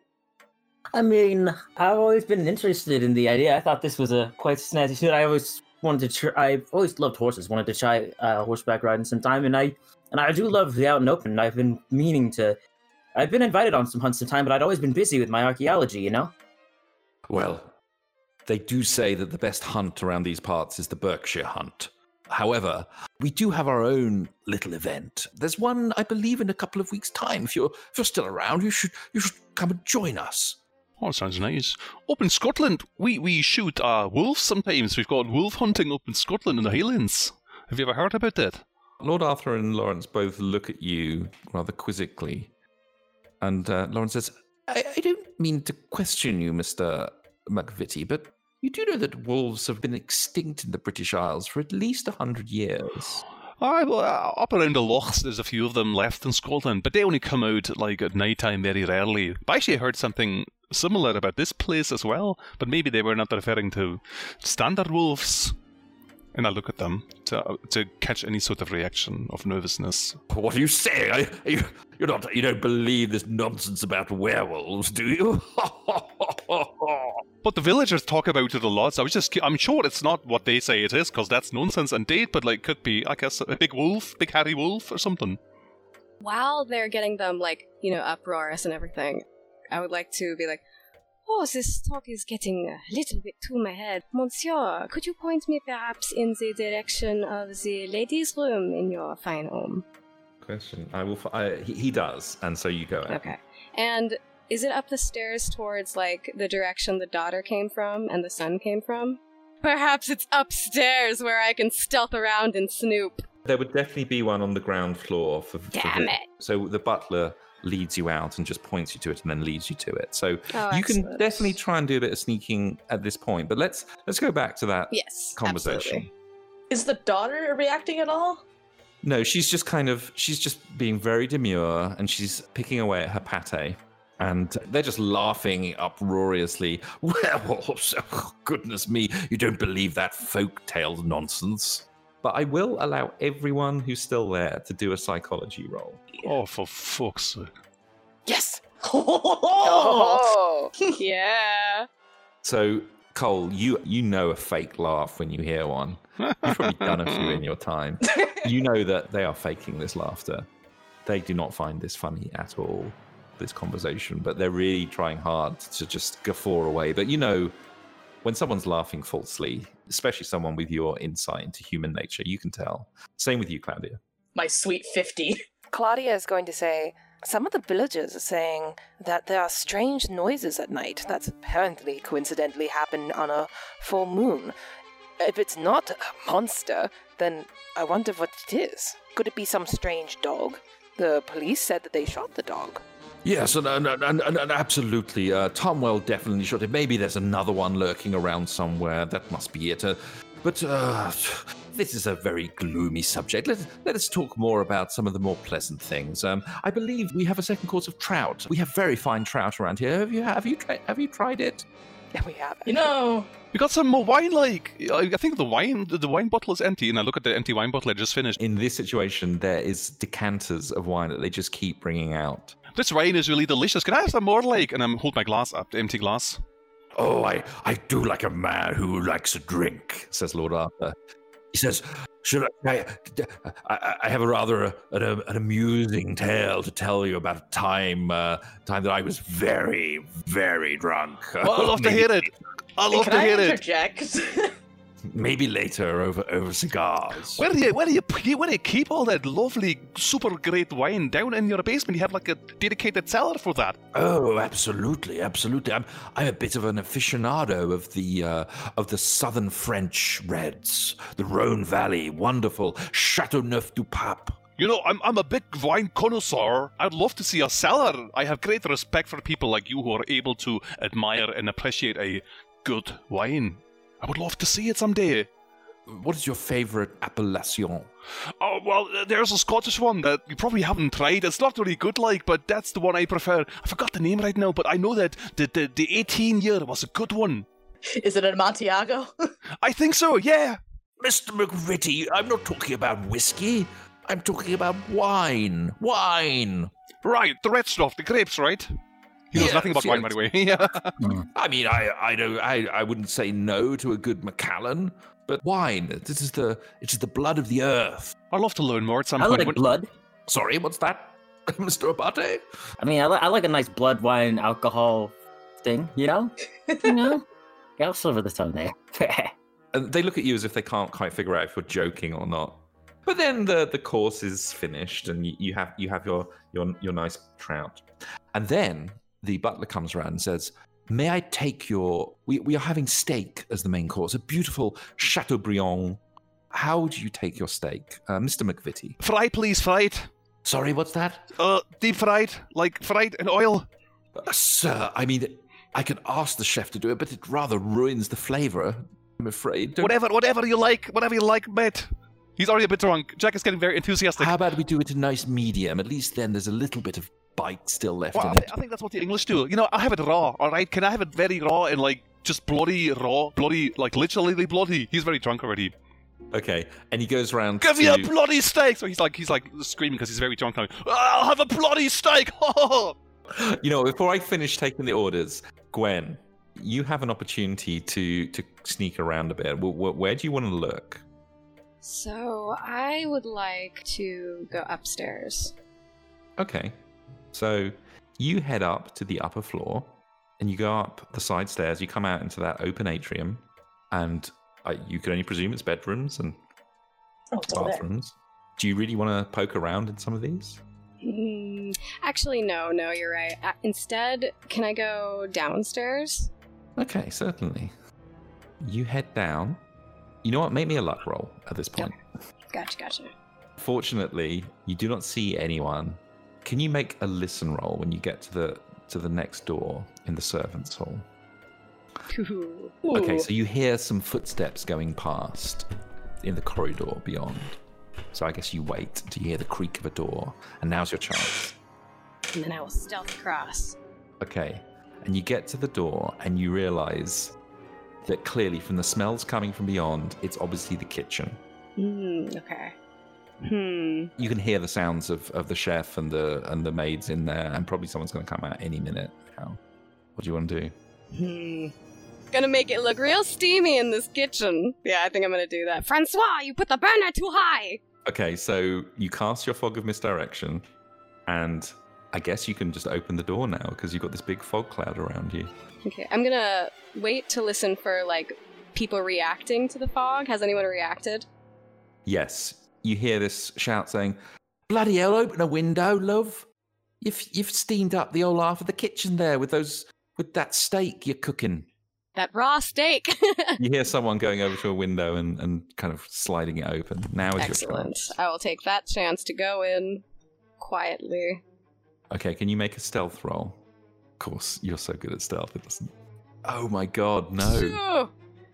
I mean, I've always been interested in the idea. I thought this was a quite snazzy suit. I always wanted to try. I've always loved horses. Wanted to try uh, horseback riding sometime, and I and I do love the out and open. I've been meaning to. I've been invited on some hunts sometime, but I'd always been busy with my archaeology. You know. Well, they do say that the best hunt around these parts is the Berkshire hunt. However, we do have our own little event. There's one, I believe, in a couple of weeks' time. If you're if you're still around, you should you should come and join us. Oh, sounds nice. Up in Scotland, we, we shoot uh, wolves sometimes. We've got wolf hunting up in Scotland in the Highlands. Have you ever heard about that? Lord Arthur and Lawrence both look at you rather quizzically. And uh, Lawrence says, I, I don't mean to question you, Mister McVitie, but You do know that wolves have been extinct in the British Isles for at least a hundred years. Aye, well, uh, up around the lochs, there's a few of them left in Scotland, but they only come out like at night time very rarely. But actually, heard something similar about this place as well, but maybe they were not referring to standard wolves. And I look at them to to catch any sort of reaction of nervousness. what are you saying? I, you, you're not you don't believe this nonsense about werewolves, do you? But the villagers talk about it a lot, so I was just, I'm sure it's not what they say it is, because that's nonsense indeed, but like, could be, I guess, a big wolf, big hairy wolf or something. While they're getting them, like, you know, uproarious and everything, I would like to be like, Oh, this talk is getting a little bit to my head. Monsieur, could you point me perhaps in the direction of the ladies' room in your fine home? Question. I will. fi- he, he does, and so you go. in. Okay. And is it up the stairs towards like the direction the daughter came from and the son came from? Perhaps it's upstairs where I can stealth around and snoop. There would definitely be one on the ground floor for. for Damn the- it. So the butler leads you out and just points you to it, and then leads you to it. So Oh, you can definitely try and do a bit of sneaking at this point. But let's let's go back to that Yes. conversation. absolutely. Is the daughter reacting at all? No, she's just kind of she's just being very demure and she's picking away at her pate. And they're just laughing uproariously. Werewolves! Oh, goodness me, you don't believe that folk tale nonsense. But I will allow everyone who's still there to do a psychology roll. Oh, for fuck's sake. Yes. Oh, yeah. So Cole, you you know a fake laugh when you hear one. You've probably done a few in your time. You know that they are faking this laughter. They do not find this funny at all, this conversation, but they're really trying hard to just guffaw away. But you know, when someone's laughing falsely, especially someone with your insight into human nature, you can tell. Same with you, Claudia. my sweet 50. Claudia is going to say, some of the villagers are saying that there are strange noises at night that apparently coincidentally happen on a full moon. If it's not a monster, then I wonder what it is. Could it be some strange dog? The police said that they shot the dog. Yes, and, and, and, and, and absolutely. Uh, Tumwell definitely shot it. Maybe there's another one lurking around somewhere. That must be it. Uh, but uh, this is a very gloomy subject. Let, let us talk more about some of the more pleasant things. Um, I believe we have a second course of trout. We have very fine trout around here. Have you have you tried have you tried it? Yeah, we have. You know, We got some more wine, like I I think the wine, the wine bottle is empty, and I look at the empty wine bottle I just finished. In this situation, there is decanters of wine that they just keep bringing out. This wine is really delicious. Can I have some more, like? And I'm hold my glass up, the empty glass. Oh, I, I do like a man who likes a drink. Says Lord Arthur. He says, "Should I? I, I, I have a rather an, an amusing tale to tell you about a time, uh, time that I was very, very drunk. Oh, I love to hear it. I love can to I hear it. Maybe later over over cigars. Where do you where do you where do you keep all that lovely, super great wine down in your basement? You have like a dedicated cellar for that. Oh, absolutely, absolutely. I'm I'm a bit of an aficionado of the uh, of the southern French reds, the Rhone Valley, wonderful Chateauneuf du Pape. You know, I'm I'm a big wine connoisseur. I'd love to see a cellar. I have great respect for people like you who are able to admire and appreciate a good wine. I would love to see it someday. What is your favorite appellation? Oh well, uh, there's a Scottish one that you probably haven't tried. It's not really good, like, but that's the one I prefer. I forgot the name right now, but I know that the the, the 18 year was a good one. Is it a Montiago? I think so. Yeah. Mr. McVitie, I'm not talking about whiskey. I'm talking about wine. Wine. Right, the red stuff, the grapes, right? He knows Yes, nothing about wine, by the way. yeah. Hmm. I mean, I I don't I, I wouldn't say no to a good Macallan, but wine. This is the it is the blood of the earth. I'd love to learn more at some I point. like When- blood. Sorry, what's that, Mr. Abate? I mean, I, li- I like a nice blood wine alcohol thing, you know? you know? Got silver the tongue there. And they look at you as if they can't quite figure out if you're joking or not. But then the, the course is finished, and you, you have you have your, your your nice trout. And then the butler comes around and says, "May I take your? We, we are having steak as the main course, a beautiful Chateaubriand. How do you take your steak, uh, Mr. McVitie?" Fried, please, fried. Sorry, what's that? Uh, deep fried, like fried in oil. Uh, sir, I mean, I can ask the chef to do it, but it rather ruins the flavor. I'm afraid. Don't- Whatever, whatever you like, whatever you like, mate. He's already a bit drunk. Jack is getting very enthusiastic. How about we do it a nice medium? At least then there's a little bit of bite still left Well, I, in thi- it. I think that's what the English do. You know, I'll have it raw, all right? Can I have it very raw and like just bloody raw, bloody, like literally bloody? He's very drunk already. Okay, and he goes around. Give to, me a bloody steak! So he's like, he's like screaming because he's very drunk now. I'll have a bloody steak! You know, before I finish taking the orders, Gwen, you have an opportunity to to sneak around a bit. Wh- wh- Where do you want to look? So I would like to go upstairs. Okay, so you head up to the upper floor, and you go up the side stairs. You come out into that open atrium, and uh, you can only presume it's bedrooms and Oh, bathrooms. Do you really want to poke around in some of these? Mm, actually, no, no, you're right. Uh, instead, can I go downstairs? Okay, certainly. You head down. You know what? Make me a luck roll at this point. Gotcha, gotcha. Fortunately, you do not see anyone. Can you make a listen roll when you get to the to the next door in the servants' hall? Ooh. Okay, so you hear some footsteps going past in the corridor beyond. So I guess you wait until you hear the creak of a door, and now's your chance. And then I will stealth across. Okay, and you get to the door, and you realize that clearly, from the smells coming from beyond, it's obviously the kitchen. Hmm, okay. Hmm. You can hear the sounds of, of the chef and the and the maids in there, and probably someone's going to come out any minute now. What do you want to do? Hmm. Gonna make it look real steamy in this kitchen. Yeah, I think I'm gonna do that. Francois, you put the burner too high! Okay, so you cast your fog of misdirection, and I guess you can just open the door now because you've got this big fog cloud around you. Okay, I'm gonna wait to listen for, like, people reacting to the fog. Has anyone reacted? Yes, you hear this shout saying, "Bloody hell! Open a window, love! You've you've steamed up the whole half of the kitchen there with those with that steak you're cooking." That raw steak! You hear someone going over to a window and, and kind of sliding it open. Now is your Excellent. I will take that chance to go in quietly. Okay, can you make a stealth roll? Of course, you're so good at stealth. It doesn't. Oh my god, no!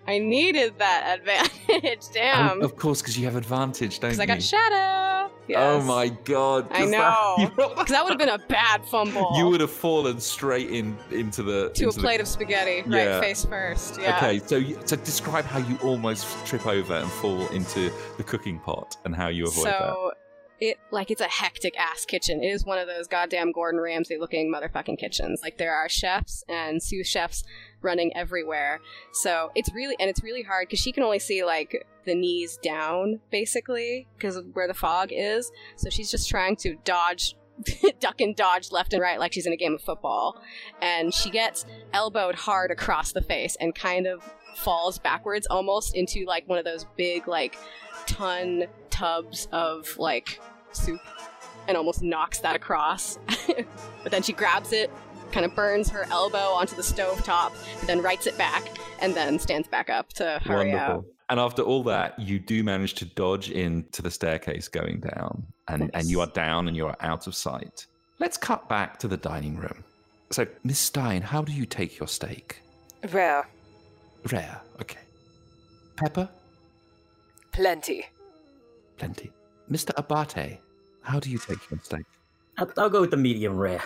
I needed that advantage. Oh, Damn. of course, because you have advantage, don't you? Because? I got shadow. Oh yes. Oh my god! I know. That, Because that would have been a bad fumble. you would have fallen straight in into the to a into the- plate of spaghetti, Yeah. right face first. Yeah. Okay, so so describe how you almost trip over and fall into the cooking pot and how you avoid that. so it like it's a hectic ass kitchen. It is one of those goddamn Gordon Ramsay looking motherfucking kitchens. Like there are chefs and sous chefs running everywhere. So it's really and it's really hard because she can only see like the knees down basically because of where the fog is. So she's just trying to dodge. duck and dodge left and right like she's in a game of football and she gets elbowed hard across the face and kind of falls backwards almost into like one of those big like ton tubs of like soup and almost knocks that across. but then she grabs it, kind of burns her elbow onto the stove top, then writes it back and then stands back up to hurry Wonderful. out. And after all that, you do manage to dodge into the staircase going down, and, and you are down and you are out of sight. Let's cut back to the dining room. So, Miss Stein, how do you take your steak? Rare. Rare, okay. Pepper? Plenty. Plenty. Mr. Abate, how do you take your steak? I'll, I'll go with the medium rare.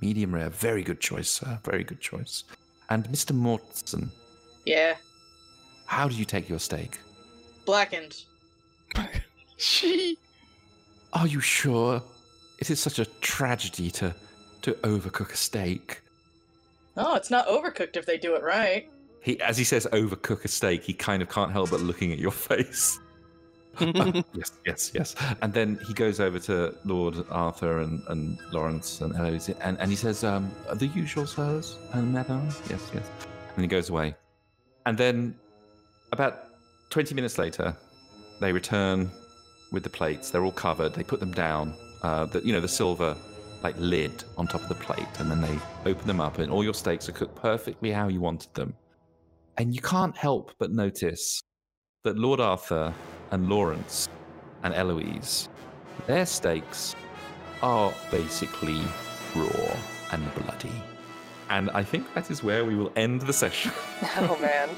Medium rare. Very good choice, sir. Very good choice. And Mr. Mortson, Yeah. how do you take your steak? Blackened. She. Are you sure? It is such a tragedy to to overcook a steak. Oh, it's not overcooked if they do it right. He, as he says, overcook a steak. He kind of can't help but looking at your face. yes, yes, yes. And then he goes over to Lord Arthur and, and Lawrence and Eloise, and, and he says, um, "The usual, sirs and madam." Yes, yes. And he goes away. And then, about twenty minutes later, they return with the plates. They're all covered. They put them down. Uh, the, you know, the silver like lid on top of the plate, and then they open them up, and all your steaks are cooked perfectly how you wanted them. And you can't help but notice that Lord Arthur and Lawrence and Eloise, their steaks are basically raw and bloody. And I think that is where we will end the session. Oh man.